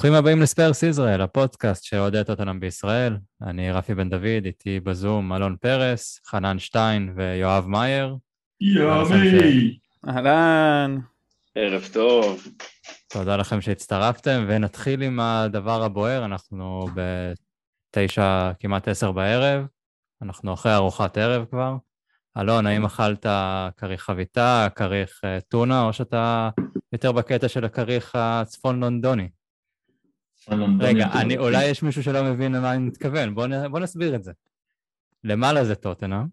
ברוכים הבאים לספיירס ישראל, הפודקאסט שאוהדי טוטנאם בישראל. אני רפי בן דוד, איתי בזום אלון פרס, חנן שטיין ויואב מאייר. יומי! אהלן. ערב טוב. תודה לכם שהצטרפתם, ונתחיל עם הדבר הבוער, אנחנו בתשע, כמעט עשר בערב, אנחנו אחרי ארוחת ערב כבר. אלון, האם אכלת כריך חביתה, כריך אה, טונה, או שאתה יותר בקטע של הכריך הצפון לונדוני? רגע, אני, אולי יש מישהו שלא מבין למה אני מתכוון, בוא, נ, בוא נסביר את זה. למעלה זה טוטנאם,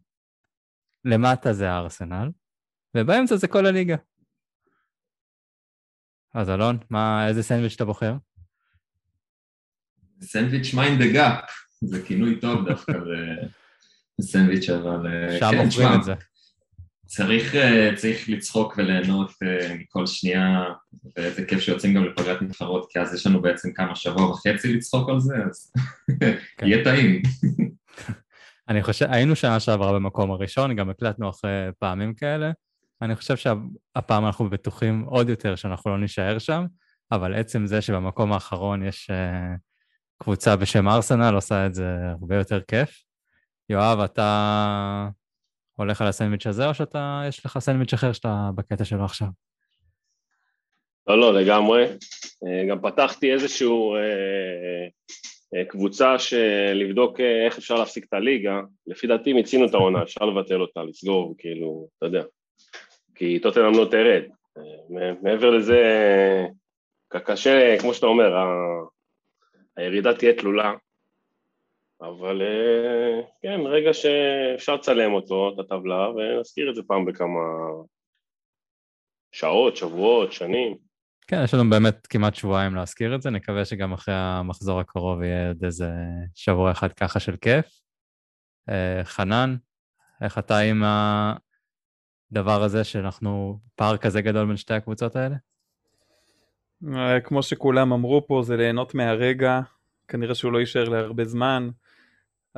למטה זה ארסנל, ובאמצע זה כל הליגה. אז אלון, מה, איזה סנדוויץ' אתה בוחר? סנדוויץ' mind the gap, זה כינוי טוב דווקא בסנדוויץ', אבל... אה, שם כן, מוכרים את זה. צריך, אה, צריך לצחוק וליהנות אה, מכל שנייה, ואיזה כיף שיוצאים גם לפגרת נבחרות, כי אז יש לנו בעצם כמה שבוע וחצי לצחוק על זה, אז כן. יהיה טעים. אני חושב, היינו שנה שעברה במקום הראשון, גם הקלטנו אחרי פעמים כאלה. אני חושב שהפעם אנחנו בטוחים עוד יותר שאנחנו לא נישאר שם, אבל עצם זה שבמקום האחרון יש uh, קבוצה בשם ארסנל עושה את זה הרבה יותר כיף. יואב, אתה הולך על הסנדוויץ' הזה, או שאתה, יש לך סנדוויץ' אחר שאתה בקטע שלו עכשיו? לא, לא, לגמרי. אה, גם פתחתי איזושהי אה, אה, קבוצה שלבדוק איך אפשר להפסיק את הליגה. לפי דעתי מיצינו את העונה, אפשר לבטל אותה, לסגור, כאילו, אתה יודע. כי טוטנאם לא תרד. מעבר לזה, קשה, כמו שאתה אומר, הירידה תהיה תלולה, אבל אה, כן, רגע שאפשר לצלם אותו, את הטבלה, ונזכיר את זה פעם בכמה שעות, שבועות, שנים. כן, יש לנו באמת כמעט שבועיים להזכיר את זה, נקווה שגם אחרי המחזור הקרוב יהיה עוד איזה שבוע אחד ככה של כיף. אה, חנן, איך אתה עם הדבר הזה שאנחנו פער כזה גדול בין שתי הקבוצות האלה? אה, כמו שכולם אמרו פה, זה ליהנות מהרגע, כנראה שהוא לא יישאר להרבה זמן.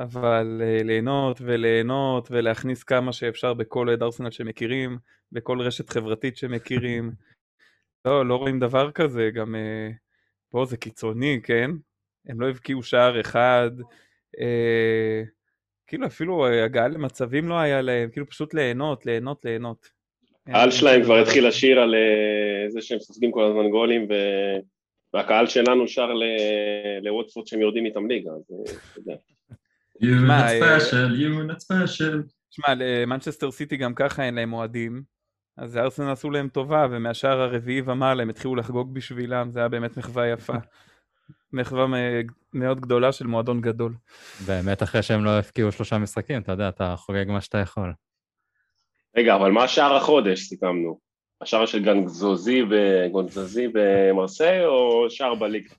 אבל uh, ליהנות וליהנות ולהכניס כמה שאפשר בכל אוהד ארסנל שמכירים, בכל רשת חברתית שמכירים. לא, לא רואים דבר כזה, גם uh, פה זה קיצוני, כן? הם לא הבקיעו שער אחד, uh, כאילו אפילו הגעה למצבים לא היה להם, כאילו פשוט ליהנות, ליהנות, ליהנות. הקהל שלהם כבר התחיל לשיר על זה שהם סופגים כל הזמן גולים, ו... והקהל שלנו שר לווטפורד שהם יורדים איתם ליגה, אז אתה יודע. you're not special, you're not special. שמע, למנצ'סטר סיטי גם ככה אין להם אוהדים, אז ארסנל עשו להם טובה, ומהשער הרביעי ומעלה הם התחילו לחגוג בשבילם, זה היה באמת מחווה יפה. מחווה מאוד גדולה של מועדון גדול. באמת, אחרי שהם לא הבקיעו שלושה משחקים, אתה יודע, אתה חוגג מה שאתה יכול. רגע, אבל מה שער החודש סיכמנו? השער של גנזוזי וגונזזי במרסיי, או שער בליגה?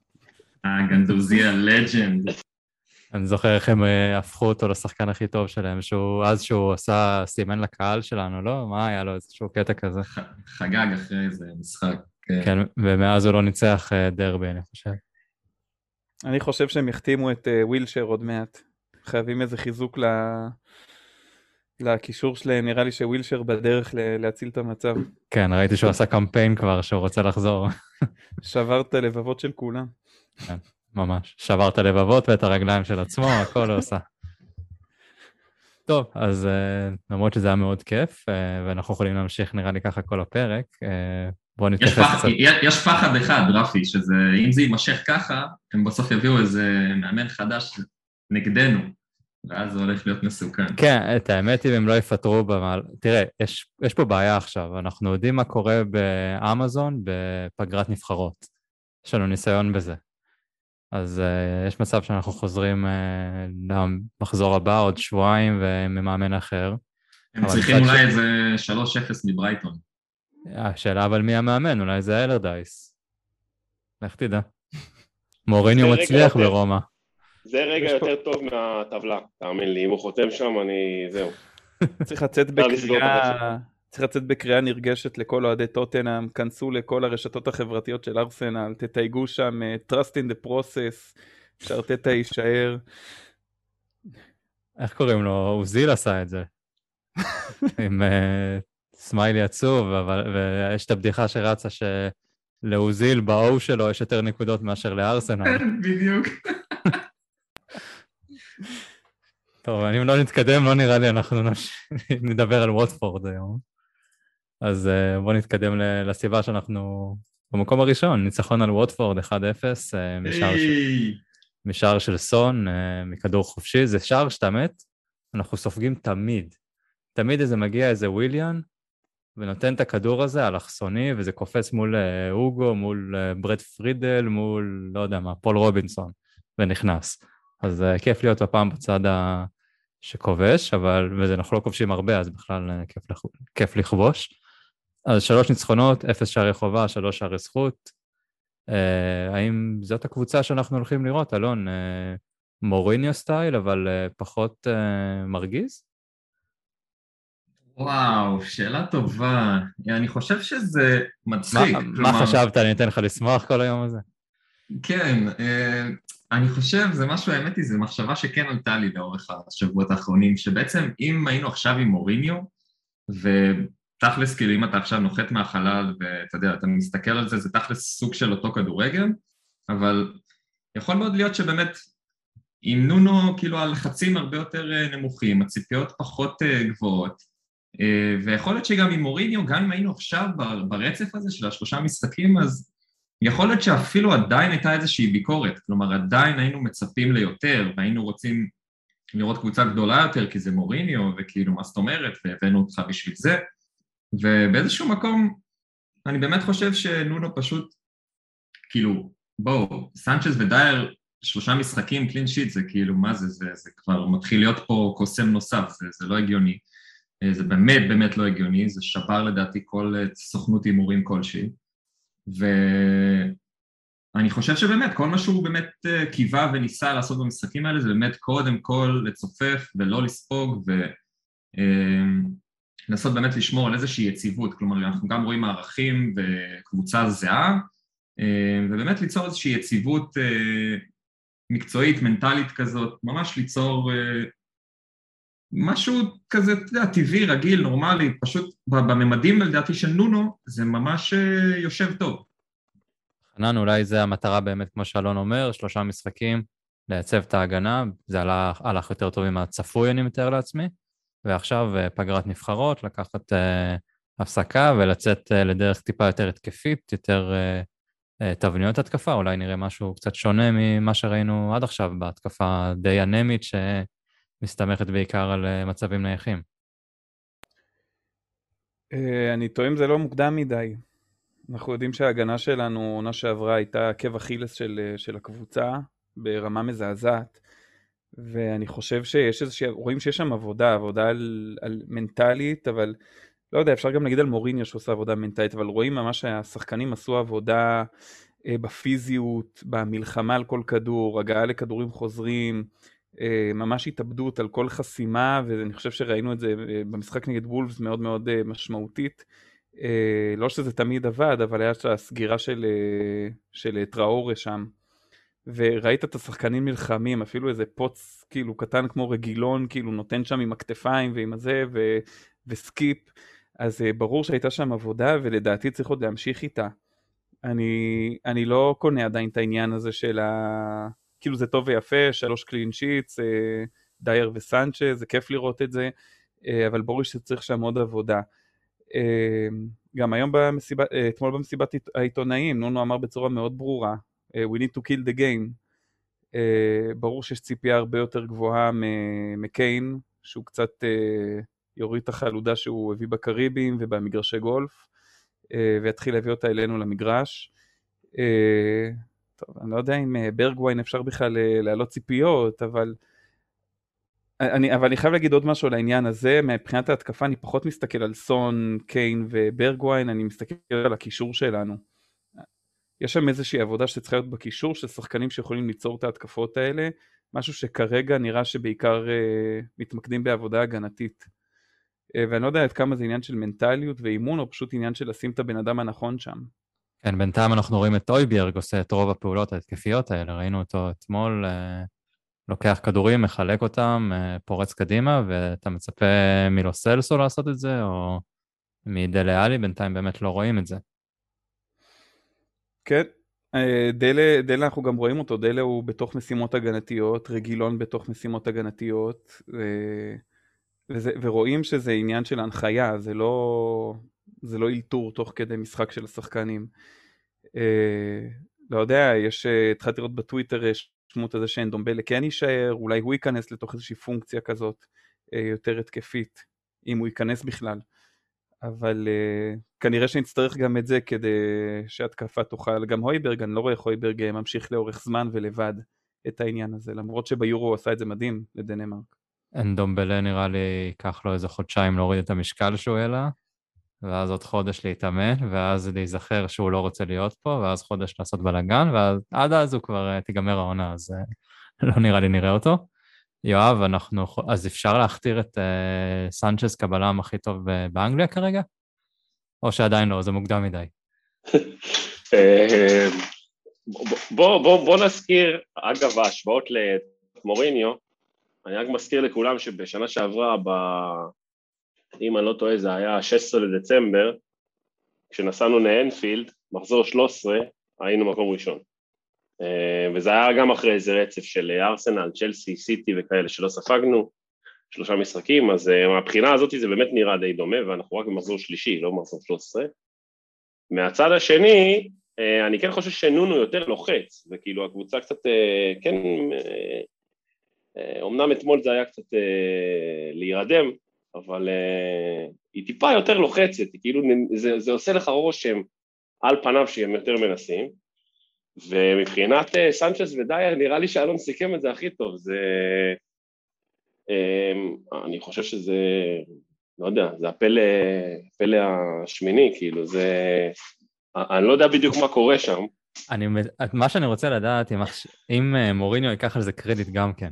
אה, גנזוזי הלג'נד. אני זוכר איך הם אה, הפכו אותו לשחקן הכי טוב שלהם, שהוא, אז שהוא עשה, סימן לקהל שלנו, לא? מה היה לו? איזשהו קטע כזה. חגג אחרי איזה משחק. כן, כן ומאז הוא לא ניצח אה, דרבי, אני חושב. אני חושב שהם יחתימו את אה, ווילשר עוד מעט. חייבים איזה חיזוק ל... לקישור שלהם, נראה לי שווילשר בדרך להציל את המצב. כן, ראיתי שהוא עשה קמפיין כבר, שהוא רוצה לחזור. שבר את הלבבות של כולם. כן. ממש. שבר את הלבבות ואת הרגליים של עצמו, הכל הוא עושה. טוב, אז uh, למרות שזה היה מאוד כיף, uh, ואנחנו יכולים להמשיך נראה לי ככה כל הפרק, uh, בואו נתייחס קצת. יש פחד אחד, רפי, שזה אם זה יימשך ככה, הם בסוף יביאו איזה מאמן חדש נגדנו, ואז זה הולך להיות מסוכן. כן, את האמת אם הם לא יפטרו במעל... תראה, יש, יש פה בעיה עכשיו, אנחנו יודעים מה קורה באמזון בפגרת נבחרות. יש לנו ניסיון בזה. אז uh, יש מצב שאנחנו חוזרים uh, למחזור הבא עוד שבועיים וממאמן אחר. הם צריכים אולי ש... איזה 3-0 מברייטון. השאלה אבל מי המאמן, אולי זה אלרדייס. לך תדע. מוריניו מצליח ברומא. זה רגע יותר טוב מהטבלה, תאמין לי, אם הוא חותם שם אני... זהו. צריך לצאת בקריאה... צריך לצאת בקריאה נרגשת לכל אוהדי טוטנאם, כנסו לכל הרשתות החברתיות של ארסנל, תתייגו שם uh, trust in the process, שארטטה יישאר. איך קוראים לו? אוזיל עשה את זה. עם uh, סמיילי עצוב, אבל, ויש את הבדיחה שרצה ש... לאוזיל ב-O שלו יש יותר נקודות מאשר לארסנל. בדיוק. טוב, אם לא נתקדם, לא נראה לי אנחנו נדבר על ווטפורד היום. אז uh, בואו נתקדם לסיבה שאנחנו במקום הראשון, ניצחון על ווטפורד 1-0, אה, משער, של, משער של סון, uh, מכדור חופשי, זה שער שאתה מת, אנחנו סופגים תמיד. תמיד איזה מגיע איזה וויליאן, ונותן את הכדור הזה, אלכסוני, וזה קופץ מול אוגו, מול ברד פרידל, מול, לא יודע מה, פול רובינסון, ונכנס. אז כיף להיות הפעם בצד ה... שכובש, אבל, וזה אנחנו לא כובשים הרבה, אז בכלל כיף, כיף לכבוש. אז שלוש ניצחונות, אפס שערי חובה, שלוש שערי זכות. Uh, האם זאת הקבוצה שאנחנו הולכים לראות, אלון? Uh, מוריניו סטייל, אבל uh, פחות uh, מרגיז? וואו, שאלה טובה. אני חושב שזה מצחיק. מה, כלומר... מה חשבת? אני אתן לך לשמוח כל היום הזה? כן, אני חושב, זה משהו, האמת היא, זו מחשבה שכן עלתה לי לאורך השבועות האחרונים, שבעצם אם היינו עכשיו עם מוריניו, ותכלס, כאילו אם אתה עכשיו נוחת מהחלל, ואתה יודע, אתה מסתכל על זה, זה תכלס סוג של אותו כדורגל, אבל יכול מאוד להיות שבאמת עם נונו, כאילו הלחצים הרבה יותר אה, נמוכים, הציפיות פחות אה, גבוהות, אה, ויכול להיות שגם עם מוריניו, גם אם היינו עכשיו ברצף הזה של השלושה משחקים, אז יכול להיות שאפילו עדיין הייתה איזושהי ביקורת, כלומר עדיין היינו מצפים ליותר והיינו רוצים לראות קבוצה גדולה יותר כי זה מוריניו וכאילו מה זאת אומרת והבאנו אותך בשביל זה ובאיזשהו מקום אני באמת חושב שנונו פשוט כאילו בואו סנצ'ז ודייר שלושה משחקים קלין שיט זה כאילו מה זה זה, זה כבר מתחיל להיות פה קוסם נוסף זה, זה לא הגיוני. זה באמת באמת לא הגיוני זה שבר לדעתי כל סוכנות הימורים כלשהי. ואני חושב שבאמת, כל מה שהוא באמת אה, קיווה וניסה לעשות במשחקים האלה זה באמת קודם כל לצופף ולא לספוג ולנסות אה, באמת לשמור על איזושהי יציבות, כלומר אנחנו גם רואים מערכים וקבוצה זהה אה, ובאמת ליצור איזושהי יציבות מקצועית, מנטלית כזאת, ממש ליצור משהו כזה, אתה יודע, טבעי, רגיל, נורמלי, פשוט בממדים לדעתי של נונו זה ממש אה, יושב טוב. חנן, אולי זה המטרה באמת, כמו שאלון אומר, שלושה משחקים, לייצב את ההגנה, זה הלך, הלך יותר טוב עם הצפוי, אני מתאר לעצמי, ועכשיו אה, פגרת נבחרות, לקחת uh, הפסקה ולצאת uh, לדרך טיפה יותר התקפית, יותר uh, uh, תבניות התקפה, אולי נראה משהו קצת שונה ממה שראינו עד עכשיו בהתקפה די אנמית, ש... מסתמכת בעיקר על אה, מצבים נייחים. אה, אני טועה אם זה לא מוקדם מדי. אנחנו יודעים שההגנה שלנו, עונה שעברה, הייתה עקב אכילס של, של הקבוצה ברמה מזעזעת. ואני חושב שיש איזושהי, רואים שיש שם עבודה, עבודה על, על מנטלית, אבל לא יודע, אפשר גם להגיד על מוריניו שעושה עבודה מנטלית, אבל רואים ממש שהשחקנים עשו עבודה בפיזיות, במלחמה על כל כדור, הגעה לכדורים חוזרים, אה, ממש התאבדות על כל חסימה, ואני חושב שראינו את זה אה, במשחק נגד וולפס מאוד מאוד אה, משמעותית. לא שזה תמיד עבד, אבל היה הסגירה של, של טראורה שם. וראית את השחקנים נלחמים, אפילו איזה פוץ כאילו קטן כמו רגילון, כאילו נותן שם עם הכתפיים ועם הזה, ו, וסקיפ. אז ברור שהייתה שם עבודה, ולדעתי צריך עוד להמשיך איתה. אני, אני לא קונה עדיין את העניין הזה של ה... כאילו זה טוב ויפה, שלוש קלין שיטס, אה, דייר וסנצ'ה, זה כיף לראות את זה, אה, אבל ברור שצריך שם עוד עבודה. אה, גם היום במסיבה, אתמול במסיבת העיתונאים, נונו אמר בצורה מאוד ברורה, We need to kill the game. ברור שיש ציפייה הרבה יותר גבוהה מקיין, שהוא קצת יוריד את החלודה שהוא הביא בקריבים ובמגרשי גולף, ויתחיל להביא אותה אלינו למגרש. טוב, אני לא יודע אם אה, ברגוויין אפשר בכלל אה, להעלות ציפיות, אבל... אני, אבל אני חייב להגיד עוד משהו על העניין הזה, מבחינת ההתקפה אני פחות מסתכל על סון, קיין וברגוויין, אני מסתכל על הקישור שלנו. יש שם איזושהי עבודה שצריכה להיות בקישור, של שחקנים שיכולים ליצור את ההתקפות האלה, משהו שכרגע נראה שבעיקר uh, מתמקדים בעבודה הגנתית. Uh, ואני לא יודע עד כמה זה עניין של מנטליות ואימון, או פשוט עניין של לשים את הבן אדם הנכון שם. כן, בינתיים אנחנו רואים את טויביארג עושה את רוב הפעולות ההתקפיות האלה, ראינו אותו אתמול אה, לוקח כדורים, מחלק אותם, אה, פורץ קדימה, ואתה מצפה מלוסלסו לעשות את זה, או מדלה עלי, בינתיים באמת לא רואים את זה. כן, אה, דלה, דלה אנחנו גם רואים אותו, דלה הוא בתוך משימות הגנתיות, רגילון בתוך משימות הגנתיות, אה, וזה, ורואים שזה עניין של הנחיה, זה לא, זה לא אלתור תוך כדי משחק של השחקנים. אה, לא יודע, יש, התחלתי לראות בטוויטר שמות הזה שאין דומבלה כן יישאר, אולי הוא ייכנס לתוך איזושהי פונקציה כזאת יותר התקפית, אם הוא ייכנס בכלל. אבל uh, כנראה שנצטרך גם את זה כדי שהתקפה תוכל, גם הויברג, אני לא רואה איך הויברג אה, ממשיך לאורך זמן ולבד את העניין הזה, למרות שביורו הוא עשה את זה מדהים לדנמרק. אין דומבלה נראה לי ייקח לו איזה חודשיים להוריד את המשקל שהוא העלה, ואז עוד חודש להתאמן, ואז להיזכר שהוא לא רוצה להיות פה, ואז חודש לעשות בלאגן, ועד אז הוא כבר uh, תיגמר העונה, אז לא נראה לי נראה אותו. יואב, אנחנו, אז אפשר להכתיר את uh, סנצ'ס כבלם הכי טוב באנגליה כרגע? או שעדיין לא, זה מוקדם מדי? אה, בוא, בוא, בוא נזכיר, אגב ההשוואות למוריניו, אני רק מזכיר לכולם שבשנה שעברה, ב... אם אני לא טועה זה היה 16 לדצמבר, כשנסענו לאנפילד, מחזור 13, היינו מקום ראשון. אה, וזה היה גם אחרי איזה רצף של ארסנל, צ'לסי, סיטי וכאלה שלא ספגנו, שלושה משחקים, אז אה, מהבחינה הזאת זה באמת נראה די דומה, ואנחנו רק במחזור שלישי, לא במחזור 13. מהצד השני, אה, אני כן חושב שנונו יותר לוחץ, וכאילו הקבוצה קצת, כן, אומנם אתמול זה היה קצת להירדם, אבל היא טיפה יותר לוחצת, כאילו זה, זה עושה לך רושם על פניו שהם יותר מנסים, ומבחינת אה, סנצ'ס ודייר נראה לי שאלון סיכם את זה הכי טוב, זה... אמ, אני חושב שזה, לא יודע, זה הפלא, הפלא השמיני, כאילו, זה... אני לא יודע בדיוק מה קורה שם. אני, מה שאני רוצה לדעת, אם, אם אה, מוריניו ייקח על זה קרדיט גם כן.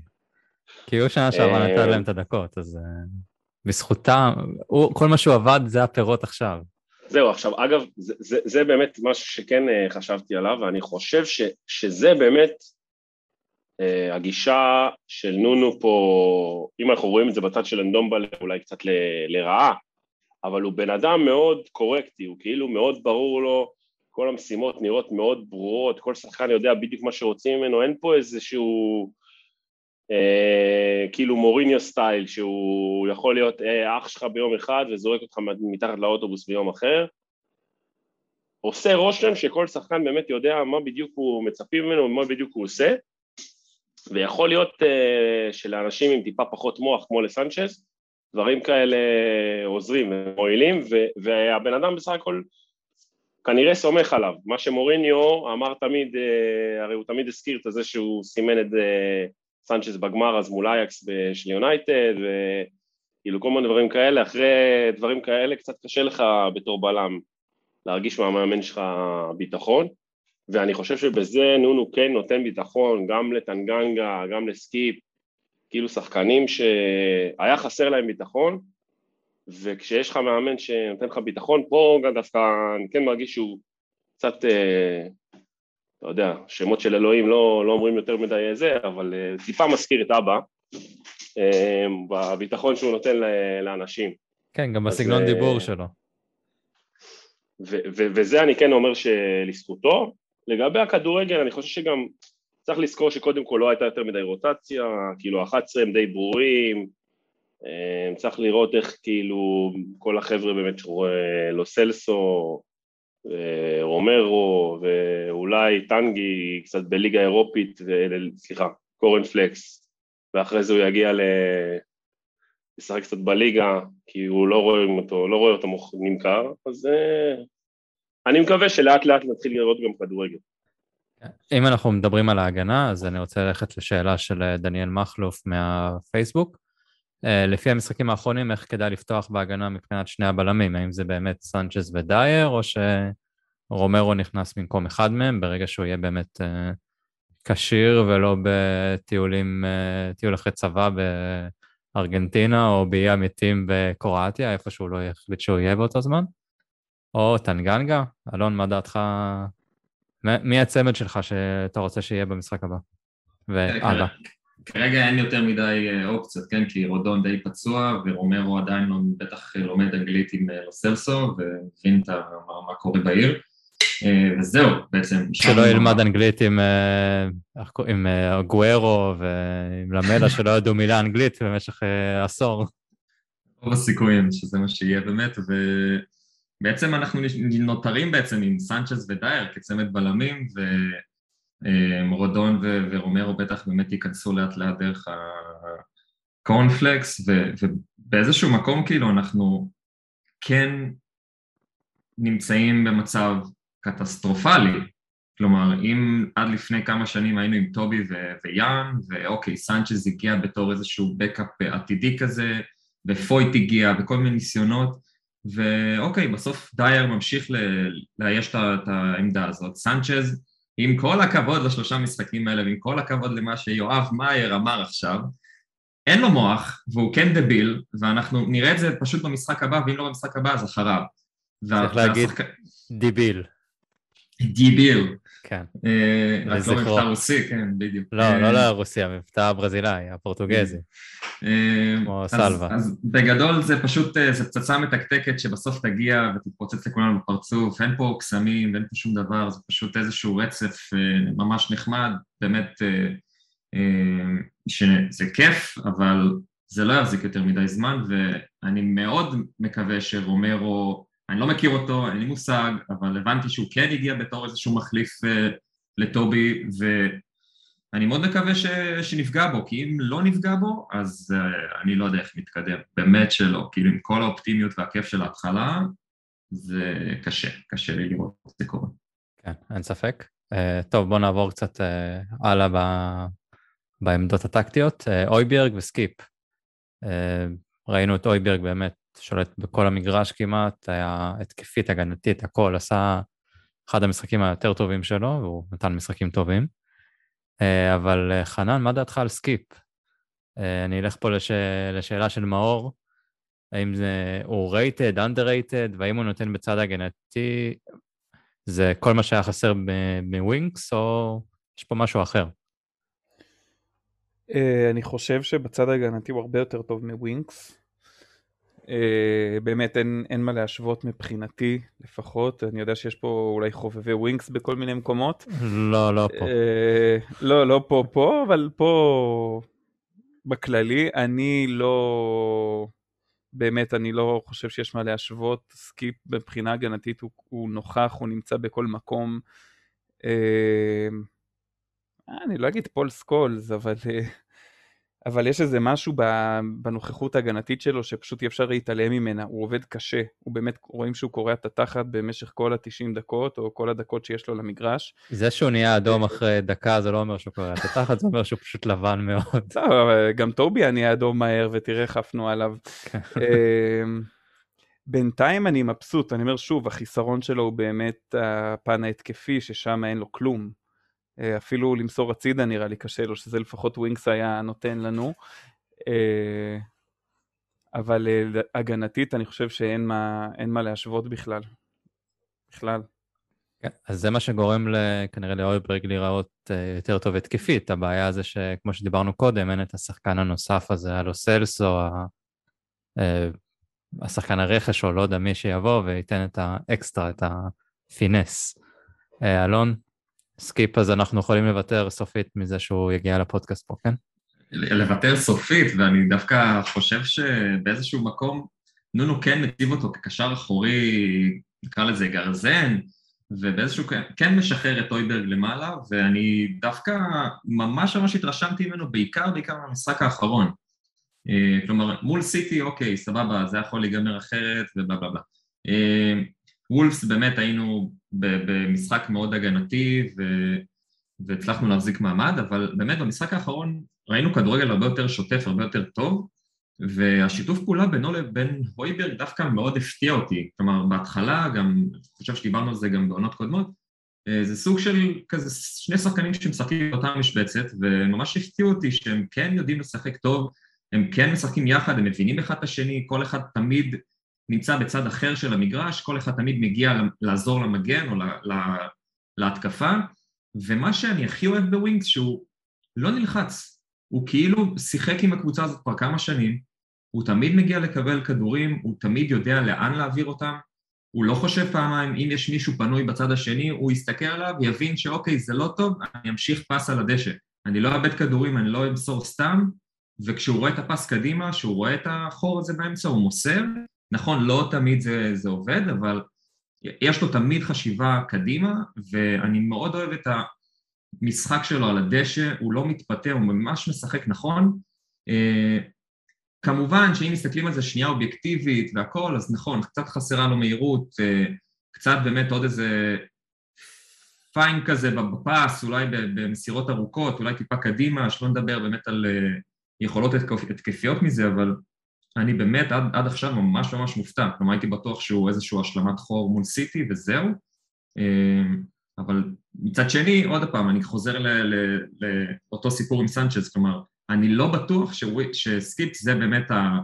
כי הוא שנה שעברה נתן אה, להם את הדקות, אז בזכותם, כל מה שהוא עבד זה הפירות עכשיו. זהו, עכשיו, אגב, זה, זה, זה באמת משהו שכן uh, חשבתי עליו, ואני חושב ש, שזה באמת uh, הגישה של נונו פה, אם אנחנו רואים את זה בצד של אנדומבלה, אולי קצת ל, לרעה, אבל הוא בן אדם מאוד קורקטי, הוא כאילו מאוד ברור לו, כל המשימות נראות מאוד ברורות, כל שחקן יודע בדיוק מה שרוצים ממנו, אין פה איזשהו כאילו מוריניו סטייל, שהוא יכול להיות אה, אח שלך ביום אחד וזורק אותך מתחת לאוטובוס ביום אחר. עושה רושם שכל שחקן באמת יודע מה בדיוק הוא מצפים ממנו ומה בדיוק הוא עושה, ויכול להיות אה, שלאנשים עם טיפה פחות מוח כמו לסנצ'ס, דברים כאלה עוזרים ומועילים, והבן אדם בסך הכל כנראה סומך עליו. מה שמוריניו אמר תמיד, אה, הרי הוא תמיד הזכיר את זה שהוא סימן את סנצ'ס בגמר אז מול אייקס של יונייטד וכאילו כל מיני דברים כאלה, אחרי דברים כאלה קצת קשה לך בתור בלם להרגיש מהמאמן שלך ביטחון. ואני חושב שבזה נונו כן נותן ביטחון גם לטנגנגה, גם לסקיפ, כאילו שחקנים שהיה חסר להם ביטחון וכשיש לך מאמן שנותן לך ביטחון, פה גם דווקא אני כן מרגיש שהוא קצת אה, אתה יודע, שמות של אלוהים לא, לא אומרים יותר מדי זה, אבל uh, טיפה מזכיר את אבא, uh, בביטחון שהוא נותן לאנשים. כן, גם בסגנון אז, דיבור uh, שלו. ו- ו- וזה אני כן אומר שלזכותו. לגבי הכדורגל, אני חושב שגם צריך לזכור שקודם כל לא הייתה יותר מדי רוטציה, כאילו 11 הם די ברורים, צריך לראות איך כאילו כל החבר'ה באמת שרואה לו סלסו, רומרו ואולי טנגי קצת בליגה אירופית, סליחה, קורנפלקס, ואחרי זה הוא יגיע ל... לשחק קצת בליגה, כי הוא לא רואה אותו, לא רואה אותו נמכר, אז uh, אני מקווה שלאט לאט נתחיל לראות גם כדורגל. אם אנחנו מדברים על ההגנה, אז אני רוצה ללכת לשאלה של אה, דניאל מכלוף מהפייסבוק. אה, לפי המשחקים האחרונים, איך כדאי לפתוח בהגנה מבחינת שני הבלמים? האם זה באמת סנצ'ס ודייר, או שרומרו נכנס במקום אחד מהם ברגע שהוא יהיה באמת אה, כשיר ולא בטיולים, אה, טיול אחרי צבא בארגנטינה או באי המתים בקרואטיה, איפה שהוא לא יחליט שהוא יהיה באותו זמן? או טנגנגה? אלון, מה דעתך? מי הצמד שלך שאתה רוצה שיהיה במשחק הבא? והלאה. כרגע אין יותר מדי אה, אופציות, כן? כי רודון די פצוע ורומרו עדיין לא, בטח לומד אנגלית עם לוסלסו ומבין מה, מה קורה בעיר. אה, וזהו, בעצם. שלא ילמד אנגלית עם, אה, עם גוארו ועם למלה שלא ידעו מילה אנגלית במשך עשור. רוב הסיכויים שזה מה שיהיה באמת, ובעצם אנחנו נותרים בעצם עם סנצ'ס ודייר כצמד בלמים, ורודון ורומרו בטח באמת ייכנסו לאט לאט דרך הקורנפלקס, ובאיזשהו מקום כאילו אנחנו כן נמצאים במצב קטסטרופלי, כלומר אם עד לפני כמה שנים היינו עם טובי ו- ויאן ואוקיי סנצ'ז הגיע בתור איזשהו backup עתידי כזה ופויט הגיע וכל מיני ניסיונות ואוקיי בסוף דייר ממשיך לאייש את העמדה הזאת. סנצ'ז עם כל הכבוד לשלושה משחקים האלה ועם כל הכבוד למה שיואב מאייר אמר עכשיו אין לו מוח והוא כן דביל ואנחנו נראה את זה פשוט במשחק הבא ואם לא במשחק הבא אז אחריו צריך להגיד דיביל. דיביל. כן. אה, רק לא מבטא רוסי, כן, בדיוק. לא, לא לרוסי, המבטא הברזילאי, הפורטוגזי. אה, כמו סלווה. אז בגדול זה פשוט, אה, זה פצצה מתקתקת שבסוף תגיע ותתפוצץ לכולנו בפרצוף, אין פה קסמים ואין פה שום דבר, זה פשוט איזשהו רצף ממש נחמד, באמת שזה כיף, אבל זה לא יחזיק יותר מדי זמן, ואני מאוד מקווה שרומרו אני לא מכיר אותו, אין לי מושג, אבל הבנתי שהוא כן הגיע בתור איזשהו מחליף uh, לטובי, ואני מאוד מקווה ש... שנפגע בו, כי אם לא נפגע בו, אז uh, אני לא יודע איך נתקדם, באמת שלא, כאילו עם כל האופטימיות והכיף של ההתחלה, זה קשה, קשה לי לראות את זה קורה. כן, אין ספק. Uh, טוב, בואו נעבור קצת uh, הלאה ב... בעמדות הטקטיות. אויברג וסקיפ. ראינו את אויברג באמת שולט בכל המגרש כמעט, היה התקפית, הגנתית, הכל, עשה אחד המשחקים היותר טובים שלו, והוא נתן משחקים טובים. אה, אבל אה, חנן, מה דעתך על סקיפ? אה, אני אלך פה לש... לשאלה של מאור, האם זה, overrated, underrated, והאם הוא נותן בצד הגנתי, זה כל מה שהיה חסר מווינקס, או יש פה משהו אחר? אני חושב שבצד הגנתי הוא הרבה יותר טוב מווינקס. אה, באמת אין, אין מה להשוות מבחינתי לפחות, אני יודע שיש פה אולי חובבי ווינקס בכל מיני מקומות. לא, לא פה. אה, לא, לא פה פה, אבל פה בכללי אני לא, באמת אני לא חושב שיש מה להשוות, סקיפ מבחינה הגנתית הוא, הוא נוכח, הוא נמצא בכל מקום. אה, אני לא אגיד פול סקולס, אבל... אה, אבל יש איזה משהו בנוכחות ההגנתית שלו שפשוט אי אפשר להתעלם ממנה, הוא עובד קשה, הוא באמת, רואים שהוא קורע את התחת במשך כל ה-90 דקות, או כל הדקות שיש לו למגרש. זה שהוא נהיה אדום אחרי דקה זה לא אומר שהוא קורע את התחת, זה אומר שהוא פשוט לבן מאוד. טוב, גם טוביה נהיה אדום מהר ותראה איך עפנו עליו. כן. אמ, בינתיים אני מבסוט, אני אומר שוב, החיסרון שלו הוא באמת הפן ההתקפי, ששם אין לו כלום. אה, אפילו למסור הצידה נראה לי קשה לו, שזה לפחות ווינקס היה נותן לנו. אה, אבל אה, הגנתית אני חושב שאין מה, מה להשוות בכלל. בכלל. כן, אז זה מה שגורם כנראה להויברג להיראות יותר טוב התקפית. הבעיה זה שכמו שדיברנו קודם, אין את השחקן הנוסף הזה, הלו סלסו, השחקן הרכש או לא יודע מי שיבוא וייתן את האקסטרה, את ה finesse. אלון, סקיפ אז אנחנו יכולים לוותר סופית מזה שהוא יגיע לפודקאסט פה, כן? לוותר סופית, ואני דווקא חושב שבאיזשהו מקום נונו כן מציב אותו כקשר אחורי, נקרא לזה גרזן, ובאיזשהו כן משחרר את אויברג למעלה, ואני דווקא ממש ממש התרשמתי ממנו בעיקר בעיקר מהמשחק האחרון. אה, כלומר, מול סיטי, אוקיי, סבבה, זה יכול להיגמר אחרת ובלה בלה בלה. וולפס באמת היינו במשחק מאוד הגנתי ו... והצלחנו להחזיק מעמד, אבל באמת במשחק האחרון ראינו כדורגל הרבה יותר שוטף, הרבה יותר טוב, והשיתוף פעולה בינו לבין הויברג דווקא מאוד הפתיע אותי. כלומר, בהתחלה, גם, אני חושב שדיברנו על זה גם בעונות קודמות, אה, זה סוג של כזה שני שחקנים שמשחקים באותה משבצת, וממש הפתיעו אותי שהם כן יודעים לשחק טוב, הם כן משחקים יחד, הם מבינים אחד את השני, כל אחד תמיד נמצא בצד אחר של המגרש, כל אחד תמיד מגיע לעזור למגן או לה, להתקפה, ומה שאני הכי אוהב בווינקס שהוא לא נלחץ, הוא כאילו שיחק עם הקבוצה הזאת כבר כמה שנים, הוא תמיד מגיע לקבל כדורים, הוא תמיד יודע לאן להעביר אותם, הוא לא חושב פעמיים, אם יש מישהו פנוי בצד השני, הוא יסתכל עליו, יבין שאוקיי, זה לא טוב, אני אמשיך פס על הדשא. אני לא אאבד כדורים, אני לא אמסור סתם, וכשהוא רואה את הפס קדימה, כשהוא רואה את החור הזה באמצע, הוא מוסר. נכון, לא תמיד זה, זה עובד, אבל יש לו תמיד חשיבה קדימה, ואני מאוד אוהב את המשחק שלו על הדשא, הוא לא מתפטר, הוא ממש משחק נכון. אה, כמובן שאם מסתכלים על זה שנייה אובייקטיבית והכל, אז נכון, קצת חסרה לו מהירות, אה, קצת באמת עוד איזה פיין כזה בפס, אולי במסירות ארוכות, אולי טיפה קדימה, שלא נדבר באמת על אה, יכולות התקפיות מזה, אבל אני באמת עד, עד עכשיו ממש ממש מופתע, כלומר הייתי בטוח שהוא איזשהו השלמת חור מול סיטי וזהו, אה, אבל מצד שני, עוד פעם, אני חוזר לאותו סיפור עם סנצ'ז, כלומר, אני לא בטוח שסקיפ זה באמת ה,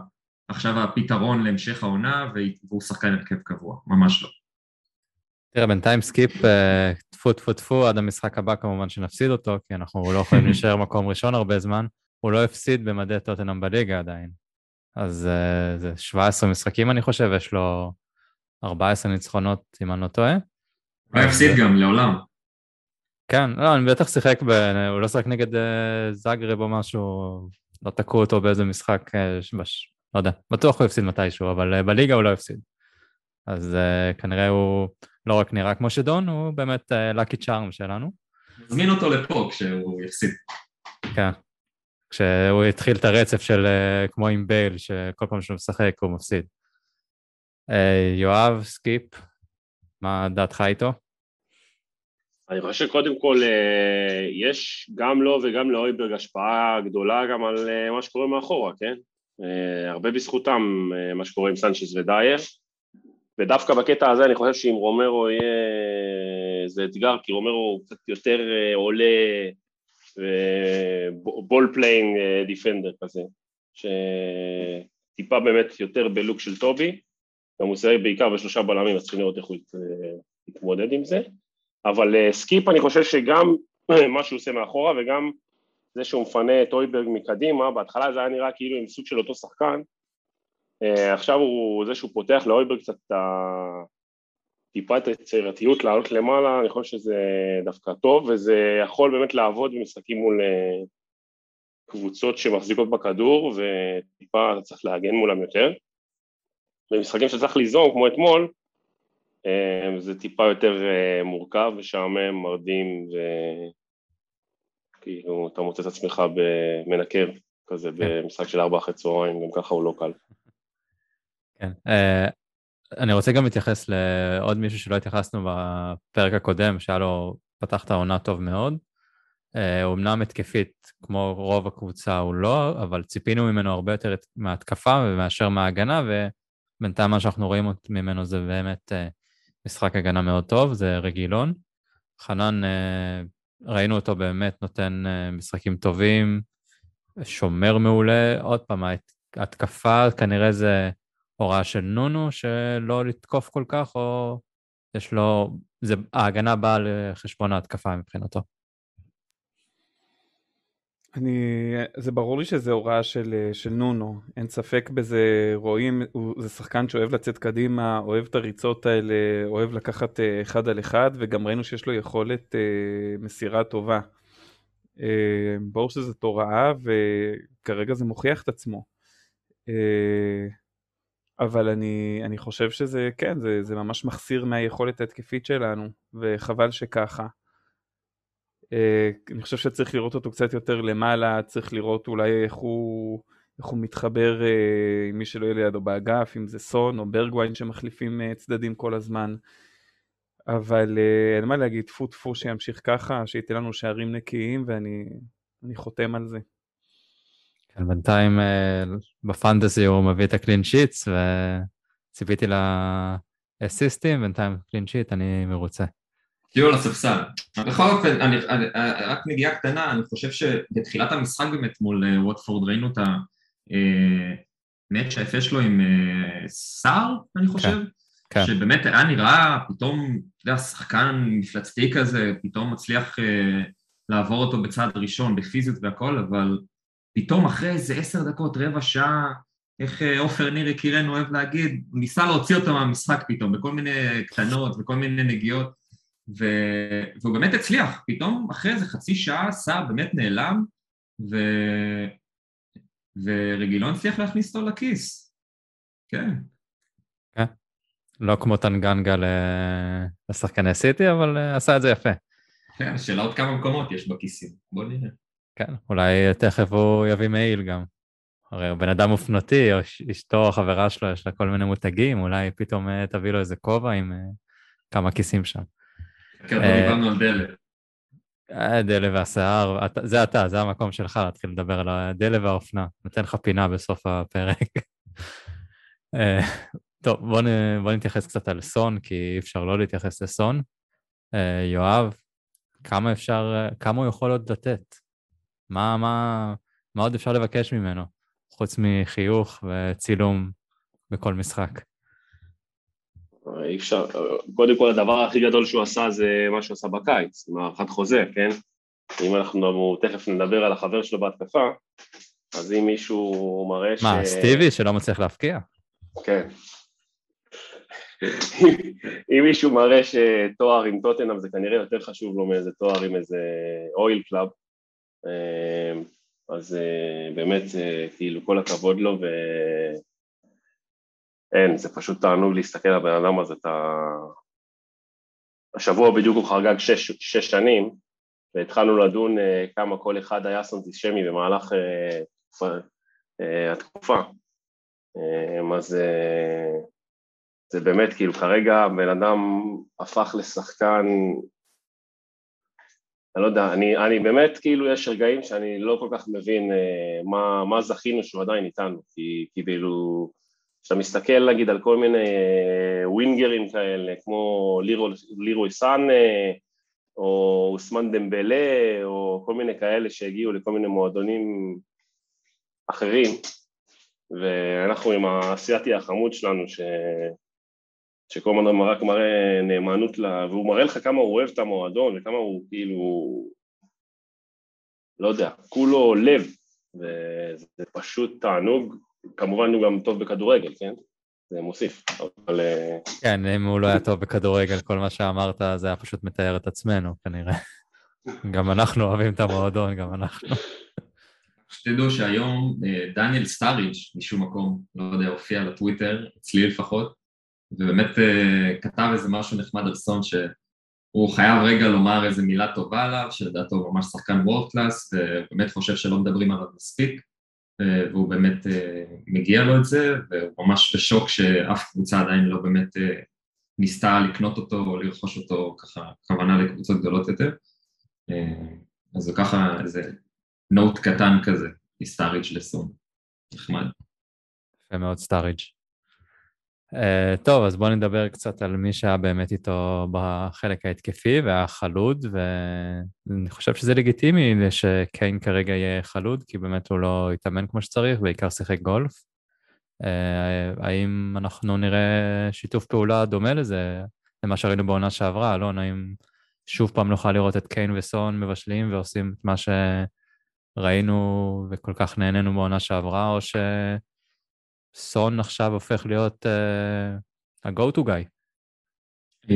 עכשיו הפתרון להמשך העונה והוא שחקן הרכב קבוע, ממש לא. תראה, בינתיים סקיפ, אה, טפו טפו טפו, עד המשחק הבא כמובן שנפסיד אותו, כי אנחנו לא יכולים להישאר מקום ראשון הרבה זמן. הוא לא הפסיד במדי טוטנאם בליגה עדיין. אז uh, זה 17 משחקים אני חושב, יש לו 14 ניצחונות אם אני לא טועה. הוא לא הפסיד גם, לעולם. כן, לא, אני בטח שיחק, ב... הוא לא שיחק נגד uh, זאגרב או משהו, לא תקעו אותו באיזה משחק, uh, בש... לא יודע, בטוח הוא הפסיד מתישהו, אבל uh, בליגה הוא לא הפסיד. אז uh, כנראה הוא לא רק נראה כמו שדון, הוא באמת לקי uh, צ'ארם שלנו. נזמין אותו לפה כשהוא יפסיד. כן, כשהוא התחיל את הרצף של אה, כמו עם בייל, שכל פעם שהוא משחק הוא מפסיד. אה, יואב, סקיפ, מה דעתך איתו? אני חושב שקודם כל אה, יש גם לו וגם להויברג השפעה גדולה גם על אה, מה שקורה מאחורה, כן? אה, הרבה בזכותם מה שקורה עם סנצ'ס ודייר, ודווקא בקטע הזה אני חושב שאם רומרו יהיה זה אתגר, כי רומרו הוא קצת יותר עולה ball playing defender כזה, שטיפה באמת יותר בלוק של טובי, גם הוא שיחק בעיקר בשלושה בלמים, אז צריכים לראות איך הוא יתמודד עם זה. אבל אה, סקיפ אני חושב שגם מה שהוא עושה מאחורה וגם זה שהוא מפנה את הויברג מקדימה, בהתחלה זה היה נראה כאילו עם סוג של אותו שחקן, אה, עכשיו הוא, זה שהוא פותח להויברג קצת את טיפה את היצירתיות לעלות למעלה, אני חושב שזה דווקא טוב וזה יכול באמת לעבוד במשחקים מול אה, קבוצות שמחזיקות בכדור וטיפה אתה צריך להגן מולם יותר. במשחקים שצריך ליזום כמו אתמול, אה, זה טיפה יותר אה, מורכב, משעמם, מרדים, וכאילו אתה מוצא את עצמך במנקר כזה כן. במשחק של ארבע אחרי צהריים, גם ככה הוא לא קל. כן. אני רוצה גם להתייחס לעוד מישהו שלא התייחסנו בפרק הקודם, שהיה לו, פתח את העונה טוב מאוד. Uh, אמנם התקפית, כמו רוב הקבוצה, הוא לא, אבל ציפינו ממנו הרבה יותר מההתקפה מאשר מההגנה, ובינתיים מה שאנחנו רואים ממנו זה באמת uh, משחק הגנה מאוד טוב, זה רגילון. חנן, אה, ראינו אותו באמת נותן אה, משחקים טובים, שומר מעולה. עוד פעם, ההתקפה כנראה זה הוראה של נונו, שלא לתקוף כל כך, או יש לו... זה, ההגנה באה לחשבון ההתקפה מבחינתו. אני, זה ברור לי שזה הוראה של, של נונו, אין ספק בזה, רואים, הוא, זה שחקן שאוהב לצאת קדימה, אוהב את הריצות האלה, אוהב לקחת אה, אחד על אחד, וגם ראינו שיש לו יכולת אה, מסירה טובה. אה, ברור שזאת הוראה, וכרגע זה מוכיח את עצמו. אה, אבל אני, אני חושב שזה, כן, זה, זה ממש מחסיר מהיכולת ההתקפית שלנו, וחבל שככה. אה, אני חושב שצריך לראות אותו קצת יותר למעלה, צריך לראות אולי איך הוא, איך הוא מתחבר אה, עם מי שלא יהיה לידו באגף, אם זה סון או ברגוויין שמחליפים אה, צדדים כל הזמן. אבל אין מה להגיד, טפו טפו שימשיך ככה, שייתן לנו שערים נקיים ואני חותם על זה. כן, בינתיים בפנטזי הוא מביא את הקלין שיטס וציפיתי לאסיסטים, בינתיים קלין שיט, אני מרוצה. תהיו על הספסל. בכל אופן, אני, אני, רק נגיעה קטנה, אני חושב שבתחילת המשחק באמת מול אה, ווטפורד ראינו את המאץ' היפה שלו עם אה, סער, אני חושב, כן, כן. שבאמת היה נראה פתאום, אתה יודע, שחקן מפלצתי כזה, פתאום מצליח אה, לעבור אותו בצעד ראשון, בפיזיות והכל, אבל פתאום אחרי איזה עשר דקות, רבע שעה, איך עופר ניר יקירנו אוהב להגיד, הוא ניסה להוציא אותו מהמשחק פתאום, בכל מיני קטנות וכל מיני נגיעות, ו... והוא באמת הצליח, פתאום אחרי איזה חצי שעה סער באמת נעלם, ו... ורגילון הצליח להכניס אותו לכיס, כן. כן, לא כמו טנגנגה לשחקני סיטי, אבל אה, עשה את זה יפה. כן, השאלה עוד כמה מקומות יש בכיסים, בוא נראה. כן, אולי תכף הוא יביא מעיל גם. הרי הוא בן אדם אופנתי, או אשתו, החברה שלו, יש לה כל מיני מותגים, אולי פתאום אה, תביא לו איזה כובע עם אה, כמה כיסים שם. כן, דיברנו על דלת. דלב והשיער, זה אתה, זה המקום שלך להתחיל לדבר על הדלב והאופנה. נותן לך פינה בסוף הפרק. טוב, בוא, נ, בוא נתייחס קצת על סון, כי אי אפשר לא להתייחס לסון. יואב, כמה אפשר, כמה הוא יכול עוד לתת? מה, מה, מה עוד אפשר לבקש ממנו, חוץ מחיוך וצילום בכל משחק? אי אפשר, קודם כל הדבר הכי גדול שהוא עשה זה מה שהוא עשה בקיץ, עם הארכת חוזה, כן? אם אנחנו תכף נדבר על החבר שלו בהתקפה, אז אם מישהו מראה ש... מה, סטיבי שלא מצליח להפקיע? כן. אם מישהו מראה שתואר עם טוטנאם זה כנראה יותר חשוב לו מאיזה תואר עם איזה oil club, אז אה, באמת אה, כאילו כל הכבוד לו ואין, זה פשוט תענוג להסתכל על הבן אדם הזה, אתה... השבוע בדיוק הוא חגג שש, שש שנים והתחלנו לדון כמה כל אחד היה אנטישמי במהלך התקופה, אז זה באמת כאילו כרגע בן אדם הפך לשחקן אני לא יודע, אני, אני באמת, כאילו, יש רגעים שאני לא כל כך מבין אה, מה, מה זכינו שהוא עדיין איתנו, כי כאילו, כשאתה מסתכל נגיד על כל מיני אה, ווינגרים כאלה, כמו לירו, לירו סאן, אה, או אוסמן דמבלה, או כל מיני כאלה שהגיעו לכל מיני מועדונים אחרים, ואנחנו עם האסייתי החמוד שלנו, ש... שכל הזמן רק מראה נאמנות לה, והוא מראה לך כמה הוא אוהב את המועדון וכמה הוא כאילו, לא יודע, כולו לב, וזה פשוט תענוג, כמובן הוא גם טוב בכדורגל, כן? זה מוסיף, אבל... אה, כן, אם הוא לא היה טוב בכדורגל, כל מה שאמרת זה היה פשוט מתאר את עצמנו, כנראה. גם אנחנו אוהבים את המועדון, גם אנחנו. שתדעו שהיום אה, דניאל סטאריג' משום מקום, לא יודע, הופיע לי בטוויטר, אצלי לפחות, ובאמת אה, כתב איזה משהו נחמד על סון שהוא חייב רגע לומר איזה מילה טובה עליו, שלדעתו הוא ממש שחקן world class, ובאמת חושב שלא מדברים עליו מספיק, uh, והוא באמת uh, מגיע לו את זה, והוא ממש בשוק שאף קבוצה עדיין לא באמת uh, ניסתה לקנות אותו או לרכוש אותו ככה, כוונה לקבוצות גדולות יותר. Uh, אז זה ככה איזה נוט קטן כזה, מסטאריג' לסון, נחמד. יפה מאוד סטאריג'. Uh, טוב, אז בואו נדבר קצת על מי שהיה באמת איתו בחלק ההתקפי והיה חלוד, ואני חושב שזה לגיטימי שקיין כרגע יהיה חלוד, כי באמת הוא לא התאמן כמו שצריך, בעיקר שיחק גולף. Uh, האם אנחנו נראה שיתוף פעולה דומה לזה, למה שראינו בעונה שעברה, אלון, האם שוב פעם נוכל לראות את קיין וסון מבשלים ועושים את מה שראינו וכל כך נהנינו בעונה שעברה, או ש... סון עכשיו הופך להיות uh, ה-go to guy. Um,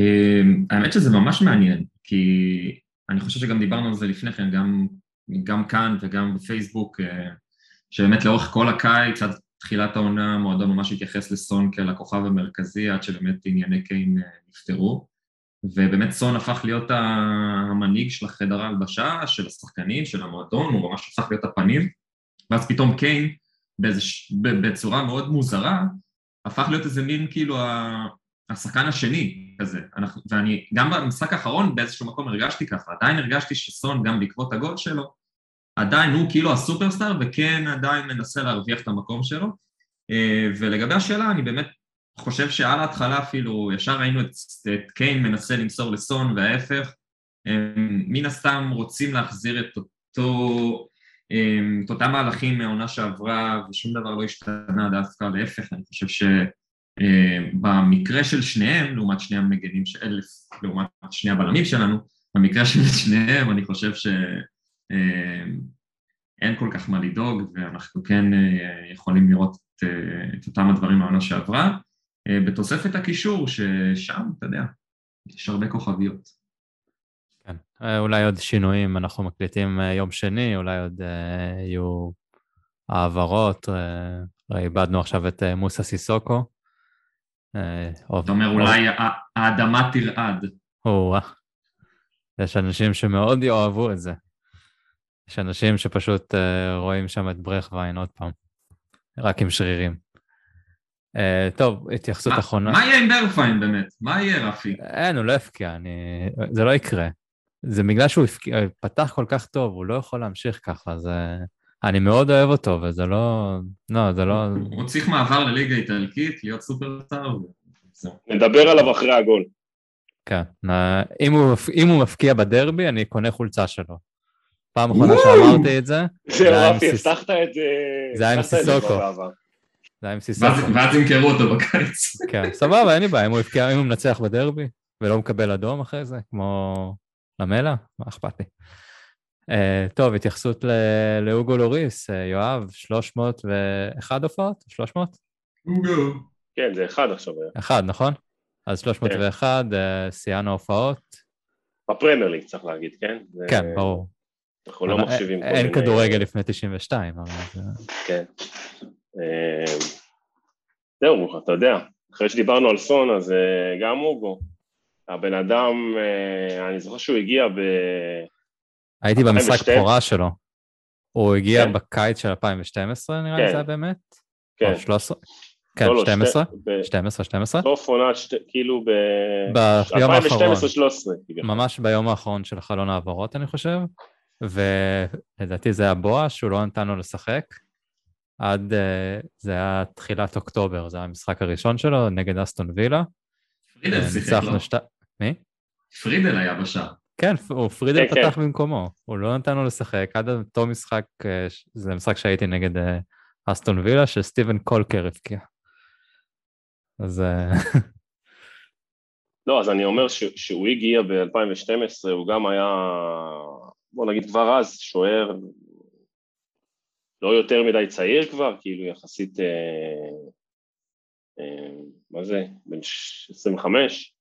האמת שזה ממש מעניין, כי אני חושב שגם דיברנו על זה לפני כן, גם, גם כאן וגם בפייסבוק, uh, שבאמת לאורך כל הקיץ, עד תחילת העונה, המועדון ממש התייחס לסון כאל הכוכב המרכזי, עד שבאמת ענייני קיין uh, נפתרו. ובאמת סון הפך להיות המנהיג של החדר ההלבשה, של השחקנים, של המועדון, הוא ממש הפך להיות הפנים, ואז פתאום קיין באיזה, בצורה מאוד מוזרה, הפך להיות איזה מין כאילו השחקן השני כזה. אנחנו, ואני גם במשחק האחרון באיזשהו מקום הרגשתי ככה, עדיין הרגשתי שסון גם בעקבות הגול שלו, עדיין הוא כאילו הסופרסטאר וכן עדיין מנסה להרוויח את המקום שלו. אה, ולגבי השאלה, אני באמת חושב שעל ההתחלה אפילו, ישר ראינו את, את קיין מנסה למסור לסון וההפך, הם מן הסתם רוצים להחזיר את אותו את אותם מהלכים מהעונה שעברה ושום דבר לא השתנה דווקא, להפך, אני חושב שבמקרה של שניהם, לעומת שני המגנים של אלף, לעומת שני הבלמים שלנו, במקרה של שניהם אני חושב שהם אין כל כך מה לדאוג, ואנחנו כן יכולים לראות את אותם הדברים מהעונה שעברה. בתוספת הקישור, ששם, אתה יודע, יש הרבה כוכביות. כן, אולי עוד שינויים, אנחנו מקליטים יום שני, אולי עוד יהיו העברות, איבדנו עכשיו את מוסה סיסוקו. אתה אומר אולי האדמה תרעד. יש אנשים שמאוד יאהבו את זה. יש אנשים שפשוט רואים שם את ברך ויין עוד פעם, רק עם שרירים. Uh, טוב, התייחסות אחרונה. מה יהיה עם ברך ויין באמת? מה יהיה, רפי? אין, הוא לא הפקיע, אני... זה לא יקרה. זה בגלל שהוא פתח כל כך טוב, הוא לא יכול להמשיך ככה, זה... אני מאוד אוהב אותו, וזה לא... לא, זה לא... הוא צריך מעבר לליגה איטלקית, להיות סופרסטאר. נדבר עליו אחרי הגול. כן, אם הוא, אם הוא מפקיע בדרבי, אני קונה חולצה שלו. פעם אחרונה שאמרתי את זה, זהו, רפי, הבטחת את זה... זה היה עם סיסוקו. זה היה עם סיסוקו. ואז ימכרו אותו בקיץ. כן, סבבה, אין לי בעיה, אם הוא מנצח בדרבי, ולא מקבל אדום אחרי זה, כמו למלה, מה אכפת לי. Uh, טוב, התייחסות לאוגו לוריס, uh, יואב, 301 הופעות? 300? אוגו. כן, זה אחד עכשיו. אחד, נכון? אז 301, כן. uh, שיאנו הופעות. בפרמייר ליג צריך להגיד, כן? כן, זה... ברור. אנחנו לא מחשיבים... אין מיני... כדורגל לפני 92, אבל... כן. זהו, אתה יודע, אחרי שדיברנו על סון, אז גם אוגו. הבן אדם, אני זוכר שהוא הגיע ב... הייתי במשחק בכורה שלו. הוא הגיע כן. בקיץ של 2012 נראה לי כן. זה היה באמת? כן. או 13? כן, לא, 12? לא, 12, 12? סוף עונה, כאילו ב-2012-2013. ממש ביום האחרון של חלון העברות, אני חושב. ולדעתי זה היה בואש, שהוא לא נתן לו לשחק. עד, אה, זה היה תחילת אוקטובר, זה היה המשחק הראשון שלו נגד אסטון וילה. אה, שיחק לו. שת... מי? פרידל היה בשער. כן, הוא פרידל כן, פתח כן. במקומו, הוא לא נתן לו לשחק, עד אותו משחק, אה, זה משחק שהייתי נגד אסטון וילה, שסטיבן קולקר הבקיע. אז... לא, אז אני אומר ש, שהוא הגיע ב-2012, הוא גם היה, בוא נגיד כבר אז, שוער לא יותר מדי צעיר כבר, כאילו יחסית, אה, אה, מה זה, בן 25.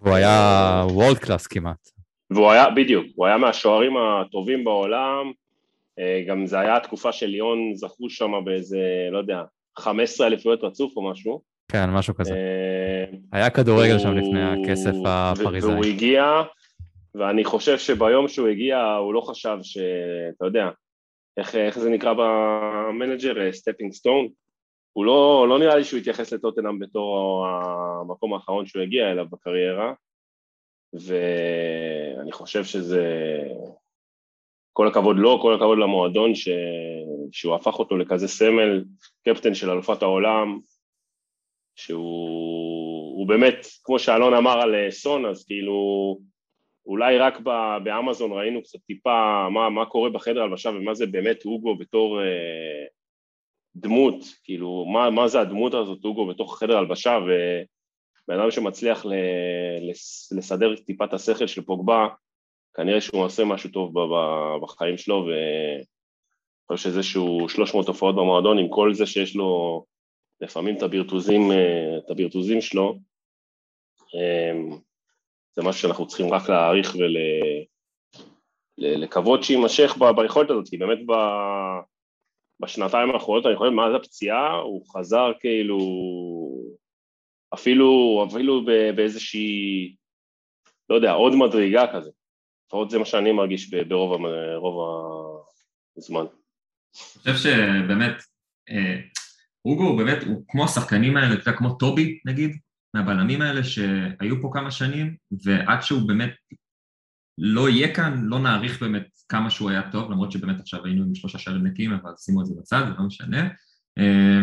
והוא היה world class כמעט. והוא היה, בדיוק, הוא היה מהשוערים הטובים בעולם, אה, גם זה היה התקופה של ליאון זכו שם באיזה, לא יודע, 15 אליפויות רצוף או משהו. כן, משהו כזה. אה, היה כדורגל שם לפני הכסף הפריזאי. והוא הגיע, ואני חושב שביום שהוא הגיע הוא לא חשב שאתה יודע, איך, איך זה נקרא ב Manager, stepping stone? הוא לא, לא נראה לי שהוא התייחס לטוטנאם בתור המקום האחרון שהוא הגיע אליו בקריירה, ואני חושב שזה... כל הכבוד לו, כל הכבוד למועדון ש... שהוא הפך אותו לכזה סמל, קפטן של אלופת העולם, שהוא באמת, כמו שאלון אמר על אה, סון, אז כאילו אולי רק באמזון ראינו קצת טיפה מה, מה קורה בחדר הלבשה ומה זה באמת אוגו בתור אה, דמות, כאילו מה, מה זה הדמות הזאת אוגו בתוך חדר הלבשה ובן אדם שמצליח ל, לס, לסדר טיפה את השכל של פוגבה, כנראה שהוא עושה משהו טוב בחיים שלו ואני חושב שזה שהוא 300 הופעות במועדון עם כל זה שיש לו לפעמים את הבירטוזים, אה, את הבירטוזים שלו, אה, זה משהו שאנחנו צריכים רק להעריך ולקוות שיימשך ביכולת הזאת, כי באמת ב... בשנתיים האחרונות, אני חושב, מאז הפציעה, הוא חזר כאילו, אפילו, אפילו באיזושהי, לא יודע, עוד מדרגה כזה. לפחות זה מה שאני מרגיש ברוב הזמן. אני חושב שבאמת, אה, הוא באמת, הוא כמו השחקנים האלה, אתה יודע, כמו טובי נגיד, מהבלמים האלה שהיו פה כמה שנים, ועד שהוא באמת לא יהיה כאן, לא נעריך באמת כמה שהוא היה טוב, למרות שבאמת עכשיו היינו עם שלושה שערים נקיים, אבל שימו את זה בצד, זה לא משנה. אה,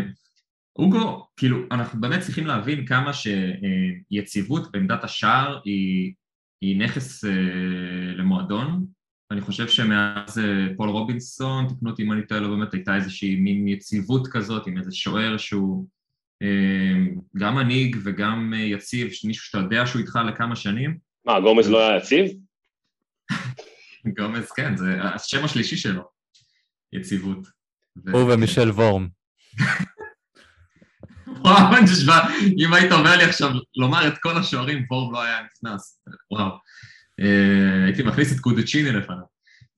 אוגו, כאילו, אנחנו באמת צריכים להבין כמה שיציבות בעמדת השער היא, היא נכס אה, למועדון, אני חושב שמאז אה, פול רובינסון, תקנו אותי אם אני טועה, לא באמת הייתה איזושהי מין יציבות כזאת עם איזה שוער שהוא אה, גם מנהיג וגם אה, יציב, מישהו שאתה יודע שהוא איתך לכמה שנים. מה, גומז לא היה יציב? גומז, כן, זה השם השלישי שלו. יציבות. הוא ומישל וורם. וואו, נשמע, אם היית אומר לי עכשיו לומר את כל השוערים, וורם לא היה נכנס, וואו. אה, הייתי מכניס את קודצ'יני לפניו.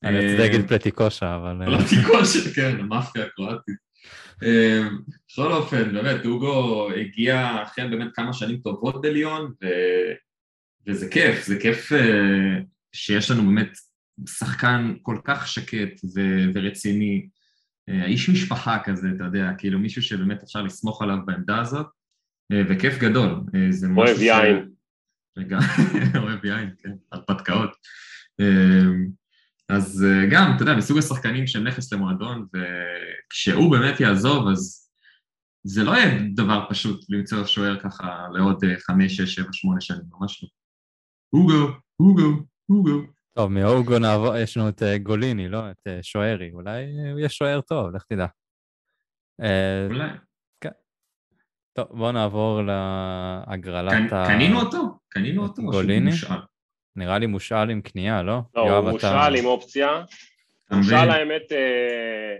אני רציתי להגיד פלטיקושה, אבל... פלטיקושה, כן, המאפיה הקרואטית. בכל אופן, באמת, אוגו הגיע אחרי באמת כמה שנים טובות בליון, וזה כיף, זה כיף שיש לנו באמת שחקן כל כך שקט ורציני, איש משפחה כזה, אתה יודע, כאילו מישהו שבאמת אפשר לסמוך עליו בעמדה הזאת, וכיף גדול. אוהב יין. רגע, אוהב יין, כן, הרפתקאות. אז גם, אתה יודע, מסוג השחקנים שהם נכס למועדון, וכשהוא באמת יעזוב, אז זה לא יהיה דבר פשוט למצוא שוער ככה לעוד חמש, שש, שבע, שמונה שנים, ממש לא. הוגו, הוגו, הוגו. טוב, מהוגו נעבור, יש לנו את גוליני, לא? את שוערי. אולי הוא יהיה שוער טוב, לך תדע. אולי. כן. טוב, בואו נעבור להגרלת ה... קנינו אותו? קנינו אותו? גוליני? נראה לי מושאל עם קנייה, לא? לא, הוא מושאל עם אופציה. מושאל האמת,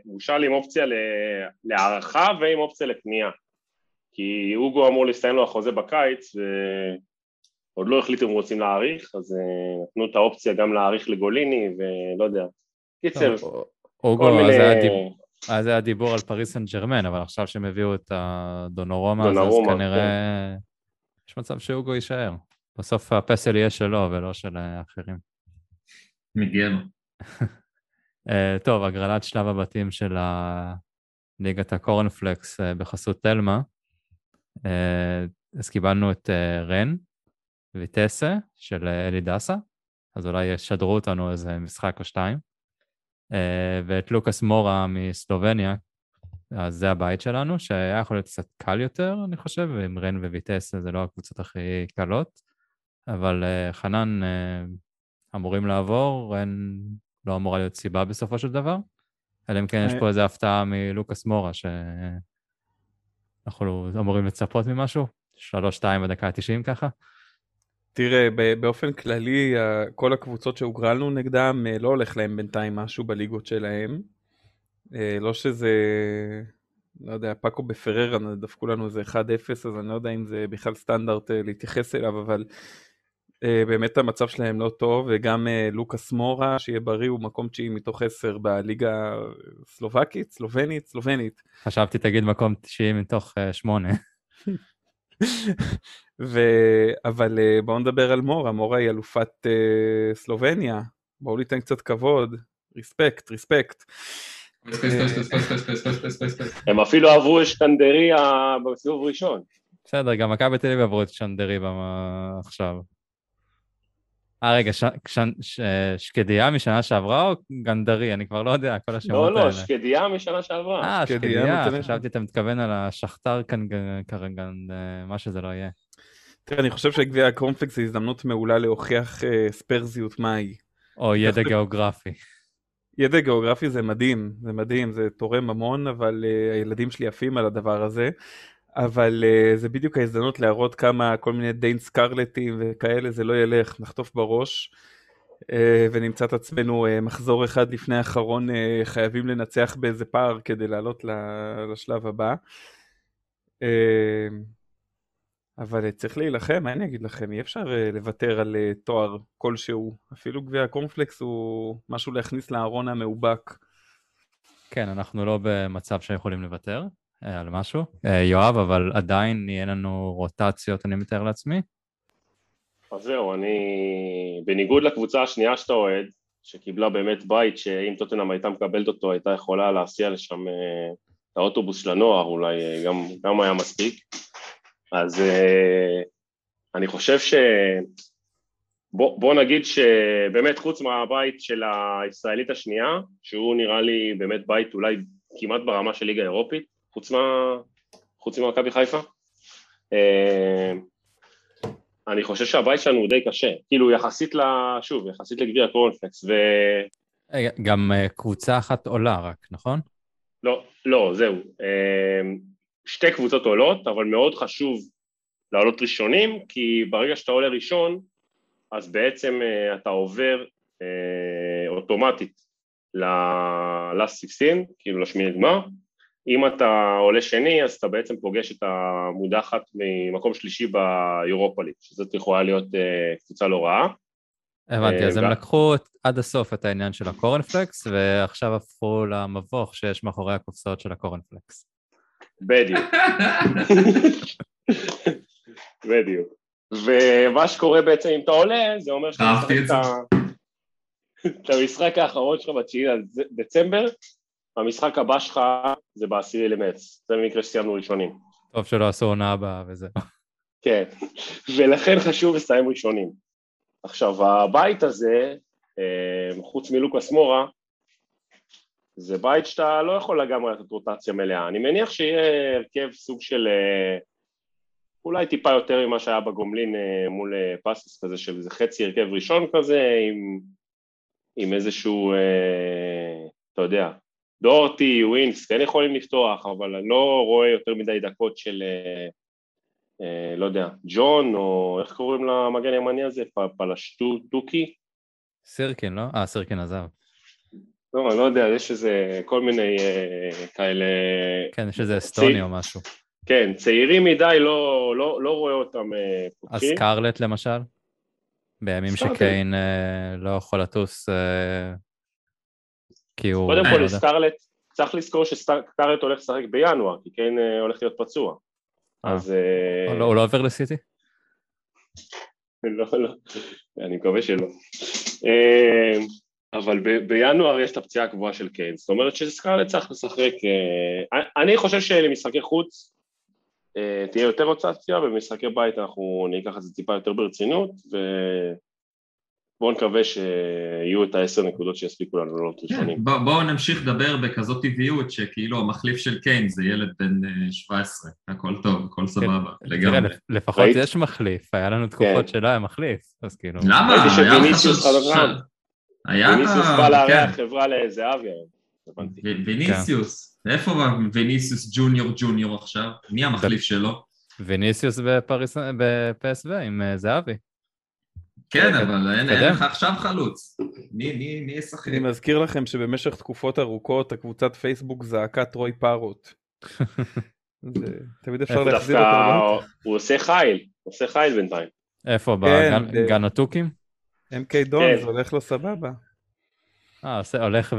מושאל עם אופציה להערכה ועם אופציה לקנייה. כי אוגו אמור להסתיים לו החוזה בקיץ, ועוד לא החליטו אם רוצים להאריך, אז נתנו את האופציה גם להאריך לגוליני, ולא יודע. קיצר, אוגו, אז היה דיבור על פריס סן ג'רמן, אבל עכשיו שהם הביאו את הדונורומה, אז כנראה יש מצב שאוגו יישאר. בסוף הפסל יהיה שלו ולא של האחרים. מגיע לו. טוב, הגרלת שלב הבתים של ליגת הקורנפלקס בחסות תלמה. אז קיבלנו את רן ויטסה של אלי דסה, אז אולי ישדרו אותנו איזה משחק או שתיים. ואת לוקאס מורה מסלובניה, אז זה הבית שלנו, שהיה יכול להיות קצת קל יותר, אני חושב, עם רן וויטסה זה לא הקבוצות הכי קלות. אבל uh, חנן אמורים לעבור, אין, לא אמורה להיות סיבה בסופו של דבר, אלא אם כן יש פה איזו הפתעה מלוקאס מורה, שאנחנו אמורים לצפות ממשהו, שלוש-שתיים בדקה ה-90 ככה. תראה, באופן כללי, כל הקבוצות שהוגרלנו נגדם, לא הולך להם בינתיים משהו בליגות שלהם. לא שזה, לא יודע, פאקו בפררה דפקו לנו איזה 1-0, אז אני לא יודע אם זה בכלל סטנדרט להתייחס אליו, אבל אה, באמת המצב שלהם לא טוב, וגם אה, לוקאס מורה, שיהיה בריא, הוא מקום תשיעי מתוך עשר בליגה סלובקית, סלובנית, סלובנית. חשבתי תגיד מקום תשיעי מתוך אה, שמונה. ו... אבל בואו נדבר על מורה, מורה היא אלופת uh, סלובניה, בואו ניתן קצת כבוד, ריספקט, ריספקט. הם אפילו עברו את שנדריה בסיבוב ראשון. בסדר, גם מכבי תל אביב עברו את שנדרי עכשיו. אה, רגע, ש... ש... ש... שקדיה משנה שעברה או גנדרי? אני כבר לא יודע, כל השמות האלה. לא, לא, שקדיה משנה שעברה. אה, שקדיה, חשבתי אתה מתכוון על השכתר כאן כרגע, מה שזה לא יהיה. תראה, אני חושב שגביע הקורנפלקס זה הזדמנות מעולה להוכיח uh, ספרזיות מהי. או ידע גיאוגרפי. ידע גיאוגרפי זה מדהים, זה מדהים, זה תורם המון, אבל uh, הילדים שלי עפים על הדבר הזה. אבל uh, זה בדיוק ההזדמנות להראות כמה כל מיני דיין סקרלטים וכאלה זה לא ילך, נחטוף בראש uh, ונמצא את עצמנו uh, מחזור אחד לפני האחרון uh, חייבים לנצח באיזה פער כדי לעלות לשלב הבא. Uh, אבל צריך להילחם, מה אני אגיד לכם, אי אפשר uh, לוותר על uh, תואר כלשהו, אפילו גביע הקורנפלקס הוא משהו להכניס לארון המאובק. כן, אנחנו לא במצב שיכולים לוותר. על משהו, יואב, אבל עדיין יהיה לנו רוטציות, אני מתאר לעצמי. אז זהו, אני, בניגוד לקבוצה השנייה שאתה אוהד, שקיבלה באמת בית שאם טוטנאם הייתה מקבלת אותו, הייתה יכולה להסיע לשם את האוטובוס של הנוער, אולי גם, גם היה מספיק. אז אני חושב ש... בוא, בוא נגיד שבאמת חוץ מהבית של הישראלית השנייה, שהוא נראה לי באמת בית אולי כמעט ברמה של ליגה אירופית, חוץ, מה... חוץ ממכבי חיפה. אה, אני חושב שהבית שלנו הוא די קשה, כאילו יחסית ל... שוב, יחסית לגביע קורנפלקס, ו... גם אה, קבוצה אחת עולה רק, נכון? לא, לא, זהו. שתי קבוצות עולות, אבל מאוד חשוב לעלות ראשונים, כי ברגע שאתה עולה ראשון, אז בעצם אתה עובר אוטומטית ל-last 16, כאילו לשמיני גמר. אם אתה עולה שני, אז אתה בעצם פוגש את המודחת ממקום שלישי ביורופה ליג, שזאת יכולה להיות קבוצה לא רעה. הבנתי, אז הם לקחו עד הסוף את העניין של הקורנפלקס, ועכשיו הפכו למבוך שיש מאחורי הקופסאות של הקורנפלקס. בדיוק. בדיוק. ומה שקורה בעצם אם אתה עולה, זה אומר שאתה משחק את המשחק האחרון שלך בתשיעי דצמבר, המשחק הבא שלך זה בעשירי למרץ, זה במקרה שסיימנו ראשונים. טוב שלא עשו עונה הבאה וזה. כן, ולכן חשוב לסיים ראשונים. עכשיו, הבית הזה, אה, חוץ מלוקאס מורה, זה בית שאתה לא יכול לגמרי לתת רוטציה מלאה. אני מניח שיהיה הרכב סוג של אה, אולי טיפה יותר ממה שהיה בגומלין אה, מול פאסס כזה, של איזה חצי הרכב ראשון כזה, עם, עם איזשהו, אתה יודע, דורטי, ווינס, כן יכולים לפתוח, אבל אני לא רואה יותר מדי דקות של אה, לא יודע, ג'ון, או איך קוראים למגן הימני הזה? פלשטו טוקי? סירקין, לא? אה, סירקין עזב. לא, אני לא יודע, יש איזה כל מיני אה, כאלה... כן, יש איזה אסטוני או משהו. כן, צעירים מדי, לא, לא, לא רואה אותם אה, פותחים. אז סקארלט למשל? בימים שקיין אה, לא יכול לטוס אה, כי הוא... קודם כל, סקארלט, צריך לזכור שסקארלט הולך לשחק בינואר, כי קיין אה, הולך להיות פצוע. אה. אז... הוא לא, לא עובר לסיטי? לא, לא, אני מקווה שלא. אה, אבל בינואר יש את הפציעה הקבועה של קיין, זאת אומרת שסקארלט צריך לשחק, אה, אני חושב שלמשחקי חוץ תהיה יותר רוטציה, ובמשחקי בית אנחנו ניקח את זה טיפה יותר ברצינות, בואו נקווה שיהיו את העשר נקודות שיספיקו לנו לעלות כן, ראשונים. בואו נמשיך לדבר בכזאת טבעיות שכאילו המחליף של קיין זה ילד בן 17, אה, הכל טוב, הכל כן, סבבה, לגמרי. לפחות יש מחליף, היה לנו תקופות שלא היה מחליף, אז כאילו... למה? היה חשוב... היה... ויניסיוס בא לארח חברה לזהבי היום. ויניסיוס, איפה ויניסיוס ג'וניור ג'וניור עכשיו? מי המחליף שלו? ויניסיוס בפסו עם אה, זהבי. כן, אבל אין לך עכשיו חלוץ. מי ישחק? אני מזכיר לכם שבמשך תקופות ארוכות הקבוצת פייסבוק זעקה טרוי פארוט. תמיד אפשר להחזיר אותו. הוא עושה חייל, הוא עושה חייל בינתיים. איפה, בגן התוכים? MK דון, זה הולך לו סבבה. אה, הולך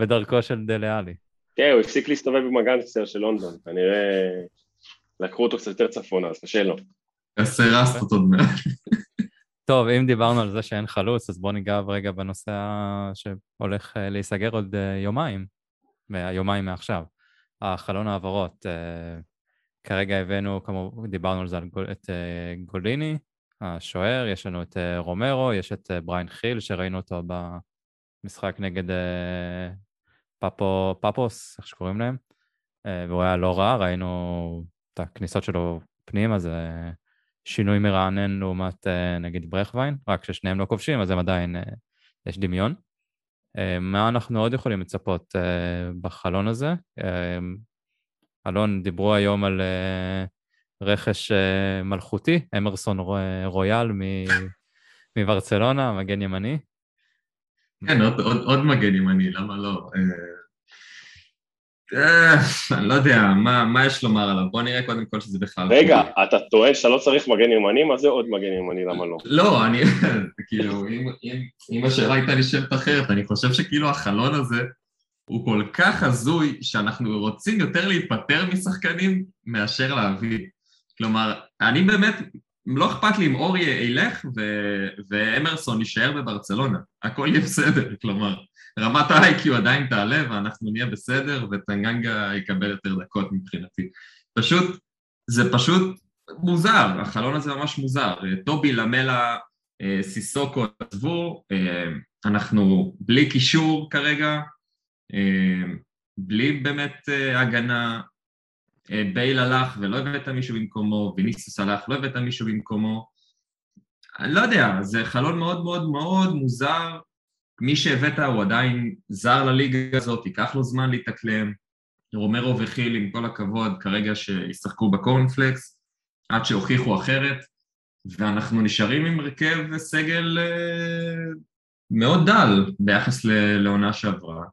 בדרכו של דליאלי. כן, הוא הפסיק להסתובב עם הגנגסטר של לונדון, כנראה לקחו אותו קצת יותר צפונה, אז קשה לו. יעשה רסטות עוד מעט. טוב, אם דיברנו על זה שאין חלוץ, אז בואו ניגע רגע בנושא שהולך אה, להיסגר עוד אה, יומיים, יומיים מעכשיו. החלון העברות, אה, כרגע הבאנו, כמו דיברנו על זה, את גוליני, השוער, יש לנו את רומרו, יש את בריין חיל, שראינו אותו במשחק נגד פאפו, פאפוס, איך שקוראים להם, והוא היה לא רע, ראינו את הכניסות שלו פנימה, זה שינוי מרענן לעומת אה, נגיד ברכווין, רק ששניהם לא כובשים, אז הם עדיין, אה, יש דמיון. אה, מה אנחנו עוד יכולים לצפות בחלון הזה? אלון, דיברו היום על רכש מלכותי, אמרסון רויאל מברצלונה, מגן ימני. כן, עוד, עוד, עוד מגן ימני, למה לא? אה, אני לא יודע, מה יש לומר עליו? בוא נראה קודם כל שזה בכלל... רגע, אתה טוען שאתה לא צריך מגן ימני? מה זה עוד מגן ימני? למה לא? לא, אני... כאילו, אם השאלה הייתה נשאלת אחרת, אני חושב שכאילו החלון הזה הוא כל כך הזוי, שאנחנו רוצים יותר להיפטר משחקנים מאשר להביא. כלומר, אני באמת, לא אכפת לי אם אורי ילך ואמרסון יישאר בברצלונה, הכל יהיה בסדר, כלומר. רמת ה-IQ עדיין תעלה ואנחנו נהיה בסדר וטנגנגה יקבל יותר דקות מבחינתי. פשוט, זה פשוט מוזר, החלון הזה ממש מוזר. טובי, למלה, אה, סיסוקו עזבו, אה, אנחנו בלי קישור כרגע, אה, בלי באמת הגנה, בייל הלך ולא הבאת מישהו במקומו, ויניסוס הלך, לא הבאת מישהו במקומו. אני לא יודע, זה חלון מאוד מאוד מאוד מוזר, מי שהבאת הוא עדיין זר לליגה הזאת, ייקח לו זמן להתאקלם. רומרו וחיל, עם כל הכבוד, כרגע שישחקו בקורנפלקס, עד שהוכיחו אחרת, ואנחנו נשארים עם הרכב סגל אה, מאוד דל ביחס לעונה שעברה.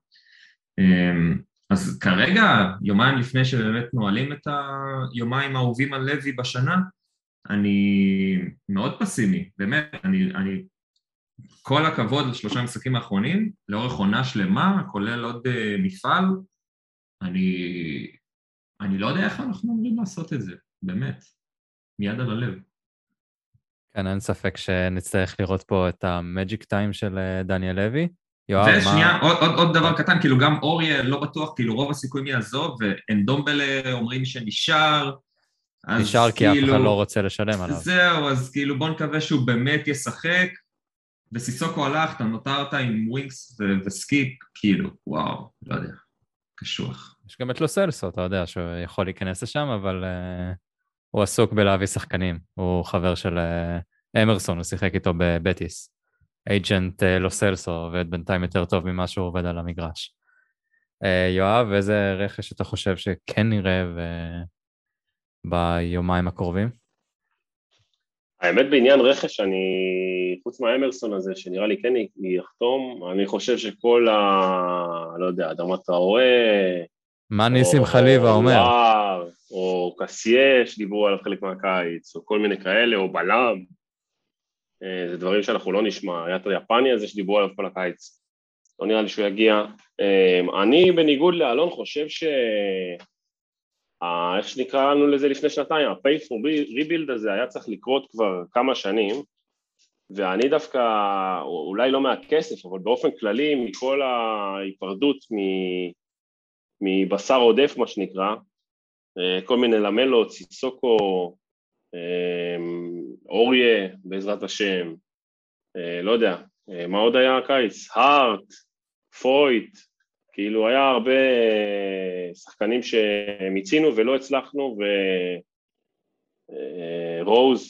אמ, אז כרגע, יומיים לפני שבאמת נועלים את היומיים האהובים על לוי בשנה, אני מאוד פסימי, באמת, אני, אני כל הכבוד לשלושה המשחקים האחרונים, לאורך עונה שלמה, כולל עוד uh, מפעל, אני, אני לא יודע איך אנחנו אמורים לעשות את זה, באמת, מיד על הלב. כן, אין ספק שנצטרך לראות פה את המג'יק טיים של אה, דניאל לוי. יואב, מה... ושנייה, עוד, עוד, עוד דבר קטן, כאילו גם אוריה לא בטוח, כאילו רוב הסיכויים יעזוב, ואנדומבלה אומרים שנשאר, נשאר כי כאילו, אף אחד לא רוצה לשלם עליו. זהו, אז כאילו בוא נקווה שהוא באמת ישחק, וסיסוקו הלך, אתה נותרת עם ווינקס וסקיפ, כאילו, וואו, לא יודע, קשוח. יש גם את לוסלסו, אתה יודע, שהוא יכול להיכנס לשם, אבל uh, הוא עסוק בלהביא שחקנים. הוא חבר של uh, אמרסון, הוא שיחק איתו בבטיס. אייג'נט uh, לוסלסו עובד בינתיים יותר טוב ממה שהוא עובד על המגרש. Uh, יואב, איזה רכש אתה חושב שכן נראה ו... ביומיים הקרובים? האמת בעניין רכש, אני, חוץ מהאמרסון הזה, שנראה לי כן יחתום, אני חושב שכל ה... לא יודע, אדמת טראואה... מה ניסים חליבה אומר? או קסיה שדיברו עליו חלק מהקיץ, או כל מיני כאלה, או בלם. אה, זה דברים שאנחנו לא נשמע. היה את היפני הזה שדיברו עליו כל הקיץ. לא נראה לי שהוא יגיע. אה, אני, בניגוד לאלון, חושב ש... איך שנקרא לנו לזה לפני שנתיים, ה-pay for rebuild הזה היה צריך לקרות כבר כמה שנים, ואני דווקא, אולי לא מהכסף, אבל באופן כללי, מכל ההיפרדות מבשר עודף, מה שנקרא, אה, כל מיני למלות, סיסוקו, אה, אוריה, בעזרת השם, אה, לא יודע, מה עוד היה הקיץ? הארט, פויט, כאילו היה הרבה שחקנים שמיצינו ולא הצלחנו ורוז, אה,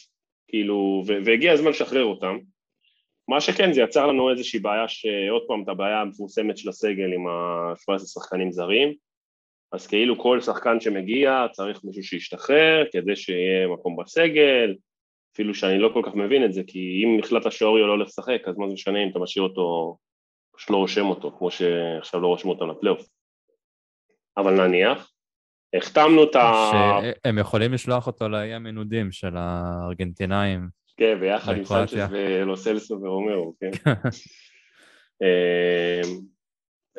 כאילו, והגיע הזמן לשחרר אותם. מה שכן, זה יצר לנו איזושהי בעיה, שעוד פעם, את הבעיה המפורסמת של הסגל עם ה-17 שחקנים זרים, אז כאילו כל שחקן שמגיע צריך מישהו שישתחרר כדי שיהיה מקום בסגל, אפילו שאני לא כל כך מבין את זה, כי אם החלטת שאוריו לא הולך לשחק, אז מה זה משנה אם אתה משאיר אותו פשוט לא רושם אותו, כמו שעכשיו לא רושמו אותם לפלייאוף. אבל נניח, החתמנו את ה... שהם יכולים לשלוח אותו לאי המנודים של הארגנטינאים. כן, ביחד עם סנצ'ס ולוסלסו ורומרו, כן. אמ,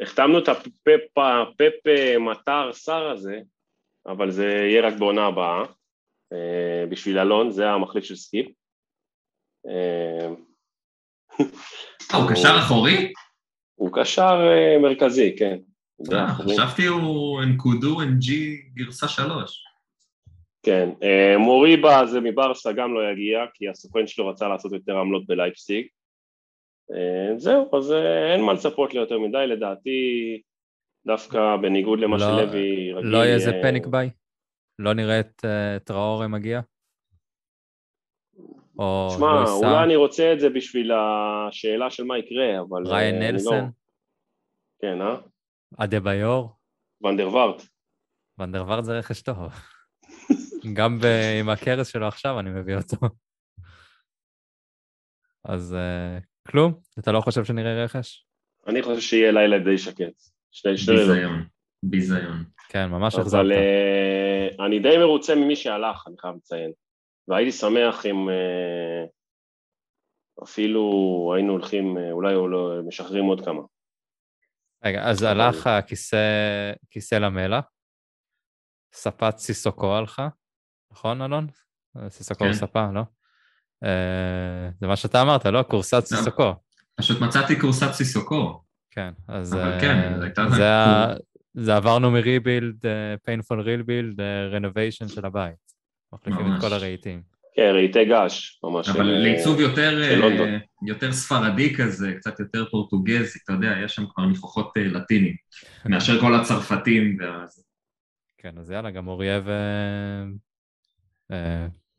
החתמנו את הפאפה מטאר סאר הזה, אבל זה יהיה רק בעונה הבאה, אה, בשביל אלון, זה המחליף של סקיפ. אה, הוא קשר אחורי? הוא קשר אה, מרכזי, כן. אה, חשבתי הוא אנקודו אנג'י גרסה שלוש. כן, אה, מוריבה זה מברסה גם לא יגיע, כי הסוכן שלו רצה לעשות יותר עמלות בלייפסיג. זהו, אז אין מה לצפות ליותר מדי, לדעתי, דווקא בניגוד למה לא, שלוי רגיל... לא יהיה איזה פניק ביי? לא נראה את טראורי מגיע? או שמע, לא אולי אני רוצה את זה בשביל השאלה של מה יקרה, אבל... אה, ריין נלסון? לא... כן, אה? אדה ביור? ונדר וארט. ונדר וארט זה רכש טוב. גם ב... עם הכרס שלו עכשיו אני מביא אותו. אז uh, כלום? אתה לא חושב שנראה רכש? אני חושב שיהיה לילה די שקט. שני שני ביזיון. ביזיון. כן, ממש החזרת. אבל uh, אני די מרוצה ממי שהלך, אני חייב לציין. והייתי שמח אם אה, אפילו היינו הולכים, אה, אולי לא, משחררים עוד כמה. רגע, אז הלך הכיסא, כיסא למלח, ספת סיסוקו הלכה, נכון אלון? סיסוקו כן. ספה, לא? אה, זה מה שאתה אמרת, לא? כורסת לא. סיסוקו. פשוט מצאתי כורסת סיסוקו. כן, אז... אבל כן, זה הייתה... זה, עברנו מריבילד, painful rebuild, renovation של הבית. מחליפים את כל הרהיטים. כן, רהיטי געש, ממש. אבל אה, לעיצוב יותר, אה, יותר ספרדי כזה, קצת יותר פורטוגזי, אתה יודע, יש שם כבר אה, לטינים, מאשר כל הצרפתים. ואז... כן, אז יאללה, גם אוריה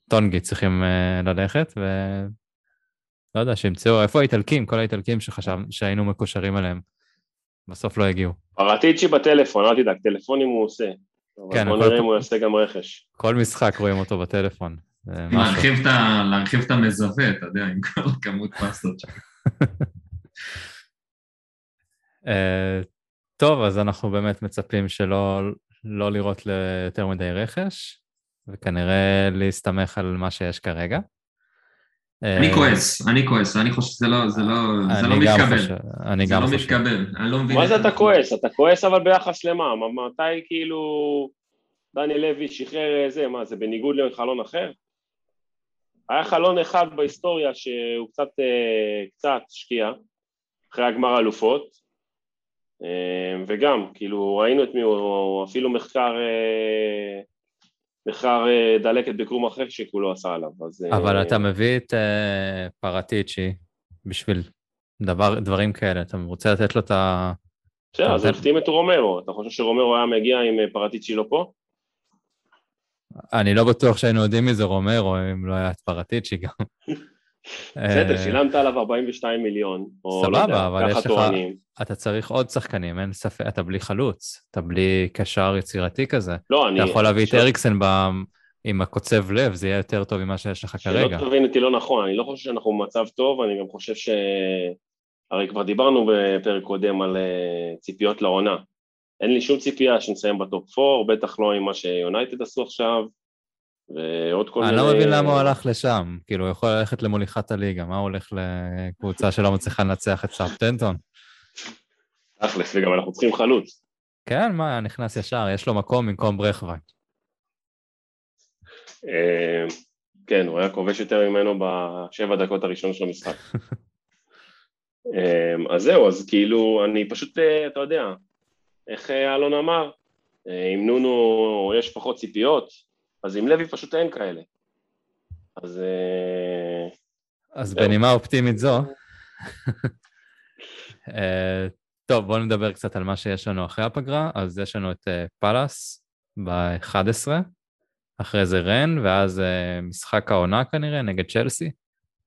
וטונגי צריכים ללכת, ו... לא יודע, שימצאו, איפה האיטלקים? כל האיטלקים שחשב, שהיינו מקושרים אליהם, בסוף לא הגיעו. פרטיצ'י בטלפון, אל תדאג, טלפונים הוא עושה. כן, בוא נראה אם הוא יעשה גם רכש. כל משחק רואים אותו בטלפון. להרחיב את המזווה, אתה יודע, עם כל כמות פסטות שם. Uh, טוב, אז אנחנו באמת מצפים שלא לא לראות ליותר מדי רכש, וכנראה להסתמך על מה שיש כרגע. אני כועס, אני כועס, אני חושב שזה לא, זה לא, זה לא מתקבל. אני גם חושב. זה לא מתקבל, אני לא מבין. מה זה אתה כועס? אתה כועס אבל ביחס למה? מתי כאילו דני לוי שחרר זה, מה זה בניגוד לחלון אחר? היה חלון אחד בהיסטוריה שהוא קצת, אה, קצת שקיע, אחרי הגמר אלופות, אה, וגם, כאילו, ראינו את מי הוא, אפילו מחקר, אה, מחקר דלקת בקרום אחר שכולו עשה עליו, אז... אבל אתה מביא את פרטיצ'י בשביל דבר, דברים כאלה, אתה רוצה לתת לו את ה... בסדר, אז החתים את רומרו, אתה חושב שרומרו היה מגיע עם פרטיצ'י לא פה? אני לא בטוח שהיינו יודעים מי זה רומרו, אם לא היה את פרטיצ'י גם. בסדר, אה, שילמת עליו 42 מיליון, לא יודע, אבל יש לך, אתה צריך עוד שחקנים, אין ספק, אתה בלי חלוץ, אתה בלי קשר יצירתי כזה. לא, אני... אתה יכול להביא את אריקסן עם הקוצב לב, זה יהיה יותר טוב ממה שיש לך כרגע. שלא תבין אותי לא נכון, אני לא חושב שאנחנו במצב טוב, אני גם חושב ש... הרי כבר דיברנו בפרק קודם על אה, ציפיות לעונה. אין לי שום ציפייה שנסיים בטופ 4, בטח לא עם מה שיונייטד עשו עכשיו, ועוד כל מיני... אני לא מבין למה הוא הלך לשם, כאילו, הוא יכול ללכת למוליכת הליגה, מה הוא הולך לקבוצה שלא מצליחה לנצח את סאפטנטון? תכלס, וגם אנחנו צריכים חלוץ. כן, מה, נכנס ישר, יש לו מקום במקום ברכווי. אה, כן, הוא היה כובש יותר ממנו בשבע דקות הראשון של המשחק. אה, אז זהו, אז כאילו, אני פשוט, אה, אתה יודע, איך אה, אלון אמר, אה, עם נונו יש פחות ציפיות, אז עם לוי פשוט אין כאלה. אז... אה, אז בנימה אופטימית זו, טוב, בואו נדבר קצת על מה שיש לנו אחרי הפגרה. אז יש לנו את פאלאס ב-11, אחרי זה רן, ואז משחק העונה כנראה נגד צ'לסי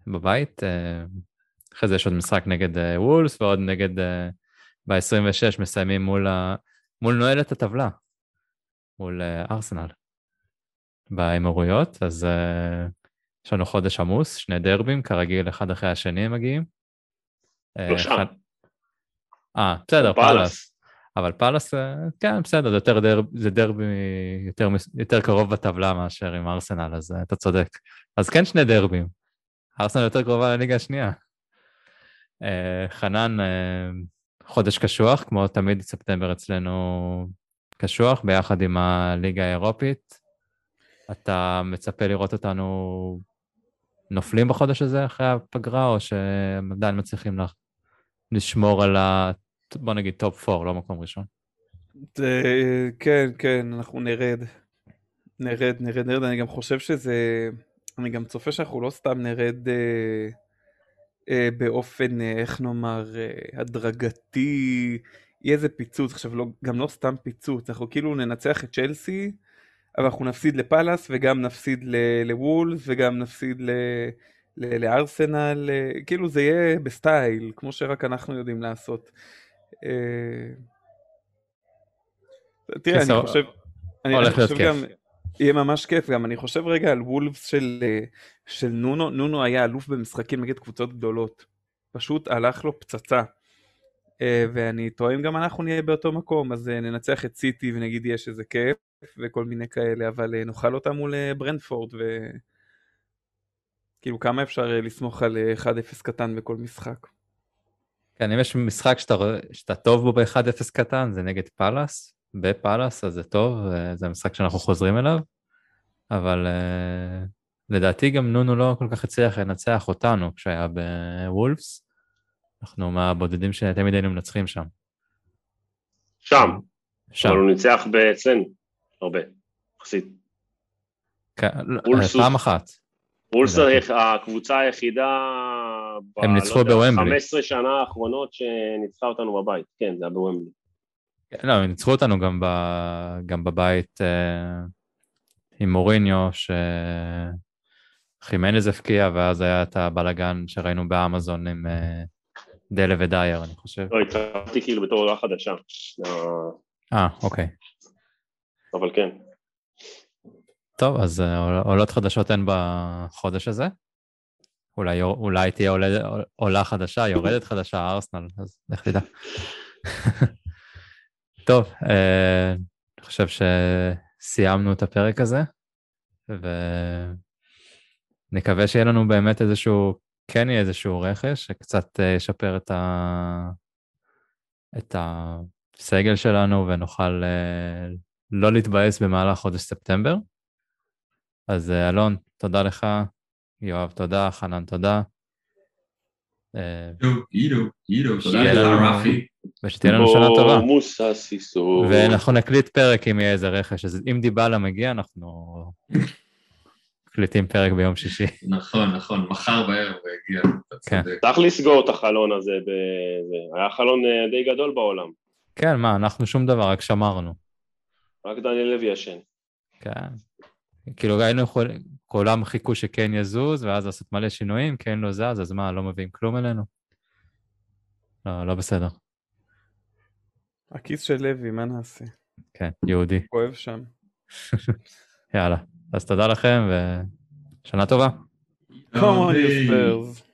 בבית. אחרי זה יש עוד משחק נגד וולס ועוד נגד ב-26 מסיימים מול, ה... מול נועלת הטבלה, מול uh, ארסנל באמירויות, אז uh, יש לנו חודש עמוס, שני דרבים, כרגיל אחד אחרי השני הם מגיעים. שלושה. אה, אה, בסדר, פאלאס. אבל פאלאס, כן, בסדר, זה, יותר דרב, זה דרבי יותר, יותר קרוב בטבלה מאשר עם ארסנל, אז אתה צודק. אז כן שני דרבים. ארסנל יותר קרובה לליגה השנייה. חנן, חודש קשוח, כמו תמיד ספטמבר אצלנו קשוח, ביחד עם הליגה האירופית. אתה מצפה לראות אותנו נופלים בחודש הזה אחרי הפגרה, או שהם עדיין מצליחים לשמור על ה... בוא נגיד top 4, לא מקום ראשון? כן, כן, אנחנו נרד. נרד, נרד, נרד. אני גם חושב שזה... אני גם צופה שאנחנו לא סתם נרד... אה... אה, באופן, אה, איך נאמר, אה, הדרגתי, יהיה איזה פיצוץ, עכשיו לא, גם לא סתם פיצוץ, אנחנו כאילו ננצח את צ'לסי, אבל אנחנו נפסיד לפאלאס וגם נפסיד לוולבס וגם נפסיד ל... לארסנל, כאילו זה יהיה בסטייל, כמו שרק אנחנו יודעים לעשות. תראה, אני חושב, אני חושב גם, יהיה ממש כיף גם, אני חושב רגע על וולפס של, אה, של נונו, נונו היה אלוף במשחקים נגד קבוצות גדולות, פשוט הלך לו פצצה. אה, ואני טועה אם גם אנחנו נהיה באותו מקום, אז אה, ננצח את סיטי ונגיד יש איזה כיף וכל מיני כאלה, אבל נאכל אותם מול ברנדפורד ו... כאילו כמה אפשר לסמוך על 1-0 קטן בכל משחק. כן, אם יש משחק שאתה, שאתה טוב בו ב-1-0 קטן זה נגד פאלאס, בפאלאס, אז זה טוב, זה המשחק שאנחנו חוזרים אליו, אבל uh, לדעתי גם נונו לא כל כך הצליח לנצח אותנו כשהיה בוולפס. אנחנו מהבודדים שתמיד היינו מנצחים שם. שם. שם. אבל הוא ניצח אצלנו, הרבה, יחסית. כן, לא, פעם אחת. וולס הקבוצה היחידה, הם ניצחו לא בוומבלי. 15 שנה האחרונות שניצחה אותנו בבית, כן, זה היה בוומבלי. לא, הם ניצחו אותנו גם, ב, גם בבית אה, עם מוריניו, שחימנז הפקיע, ואז היה את הבלגן שראינו באמזון עם אה, דלה ודייר, אני חושב. לא, התחלתי כאילו בתור עולה חדשה. אה, אוקיי. אבל כן. טוב, אז אה, עולות חדשות אין בחודש הזה. אולי, אולי תהיה עולה, עולה חדשה, יורדת חדשה, ארסנל, אז לך תדע. טוב, אה, אני חושב שסיימנו את הפרק הזה, ונקווה שיהיה לנו באמת איזשהו, כן יהיה איזשהו רכש, שקצת אה, ישפר את, ה... את הסגל שלנו ונוכל אה, לא להתבאס במהלך חודש ספטמבר. אז אלון, תודה לך, יואב, תודה, חנן, תודה. לך רפי. ושתהיה לנו שנה טובה. ואנחנו נקליט פרק אם יהיה איזה רכש, אז אם דיבלה מגיע, אנחנו מקליטים פרק ביום שישי. נכון, נכון, מחר בערב הוא יגיע, אתה כן. צודק. צריך לסגור את החלון הזה. היה חלון אה, די גדול בעולם. כן, מה, אנחנו שום דבר, רק שמרנו. רק דניאל לוי ישן. כן. כאילו היינו יכולים, כולם חיכו שכן יזוז, ואז לעשות מלא שינויים, כן לא זז, אז מה, לא מביאים כלום אלינו? לא, לא בסדר. הכיס של לוי, מה נעשה? כן, יהודי. כואב שם. יאללה. אז תודה לכם, ושנה טובה. Come on, you Spurs.